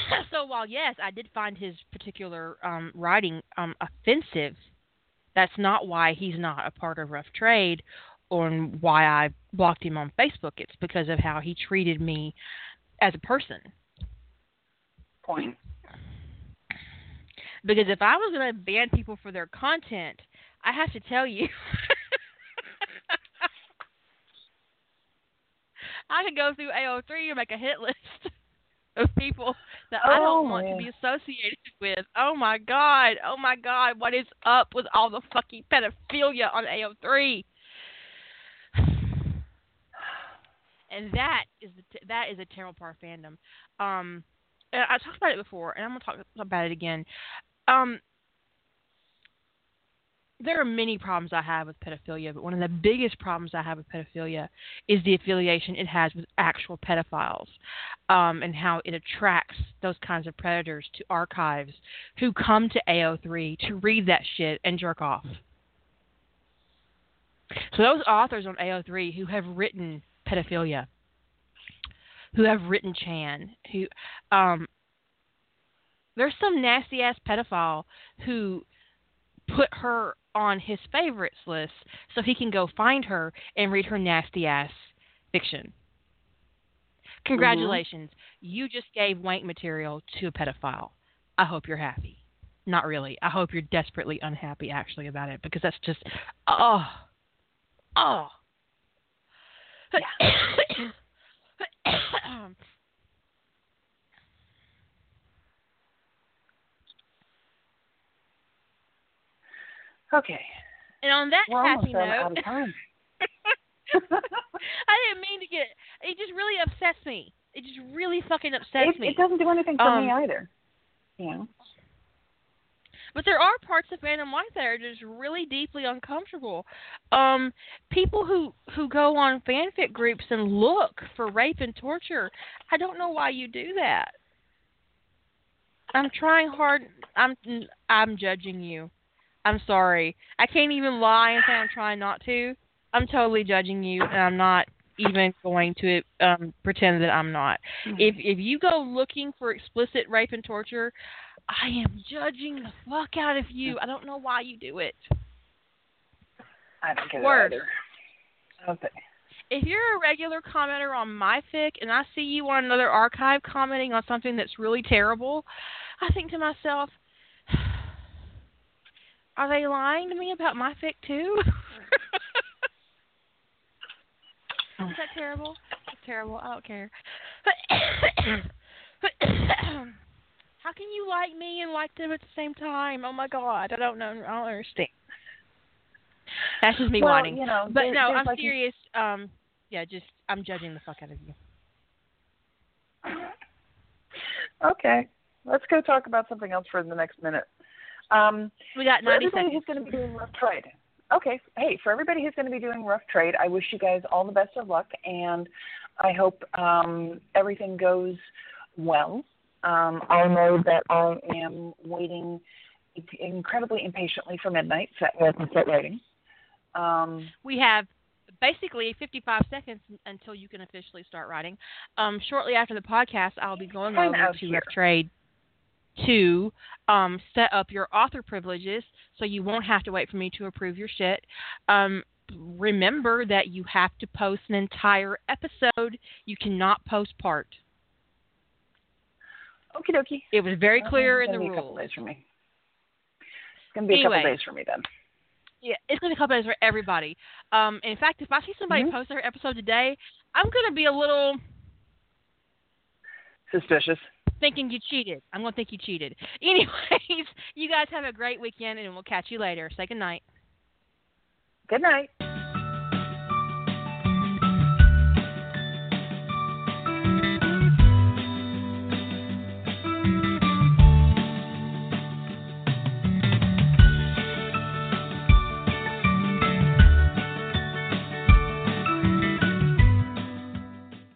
so while yes, I did find his particular um, writing um, offensive, that's not why he's not a part of Rough Trade or why I blocked him on Facebook. It's because of how he treated me as a person. Point. Because if I was going to ban people for their content, I have to tell you. I could go through AO3 and make a hit list of people that I don't Oh, want yeah. to be associated with. Oh my god. Oh my god. What is up with all the fucking pedophilia on AO3? and that is the, that is a terrible part of fandom. Um, I talked about it before, and I'm gonna talk about it again. Um, there are many problems I have with pedophilia, but one of the biggest problems I have with pedophilia is the affiliation it has with actual pedophiles um, and how it attracts those kinds of predators to archives who come to AO3 to read that shit and jerk off. So those authors on AO3 who have written pedophilia, who have written Chan, who um, there's some nasty ass pedophile who put her on his favorites list so he can go find her and read her nasty ass fiction. Congratulations. Mm-hmm. You just gave wank material to a pedophile. I hope you're happy. Not really. I hope you're desperately unhappy actually about it because that's just oh oh Okay. And on that We're happy note, I didn't mean to get. It just really upsets me. It just really fucking upsets it, me. It doesn't do anything for um, me either. Yeah. But there are parts of fandom like that are just really deeply uncomfortable. Um, people who who go on fanfic groups and look for rape and torture. I don't know why you do that. I'm trying hard. I'm I'm judging you. I'm sorry. I can't even lie and say I'm trying not to. I'm totally judging you, and I'm not even going to um, pretend that I'm not. Mm-hmm. If if you go looking for explicit rape and torture, I am judging the fuck out of you. I don't know why you do it. I don't get it either. Okay. If you're a regular commenter on my fic and I see you on another archive commenting on something that's really terrible, I think to myself, are they lying to me about my fic too? Is that terrible? That's terrible. I don't care. How can you like me and like them at the same time? Oh my god, I don't know. I don't understand. That's just me well, whining. You know, but no, I'm like serious. Um, yeah, just I'm judging the fuck out of you. Okay, let's go talk about something else for the next minute. Um, we got 90 for everybody seconds. who's going to be doing rough trade. Okay, hey, for everybody who's going to be doing rough trade, I wish you guys all the best of luck, and I hope um, everything goes well. Um, I know that I am waiting incredibly impatiently for midnight so I can start writing. Um, we have basically 55 seconds until you can officially start writing. Um, shortly after the podcast, I'll be going over to Rough Trade to um, set up your author privileges so you won't have to wait for me to approve your shit. Um, remember that you have to post an entire episode. You cannot post part. Okie dokie. It was very clear in the rules. It's going to be a couple days for me. It's going to be anyway, a couple days for me then. Yeah, it's going to be a couple days for everybody. Um, in fact, if I see somebody mm-hmm. post their episode today, I'm going to be a little suspicious thinking you cheated. I'm going to think you cheated. Anyways, you guys have a great weekend, and we'll catch you later. Say good night. Good night.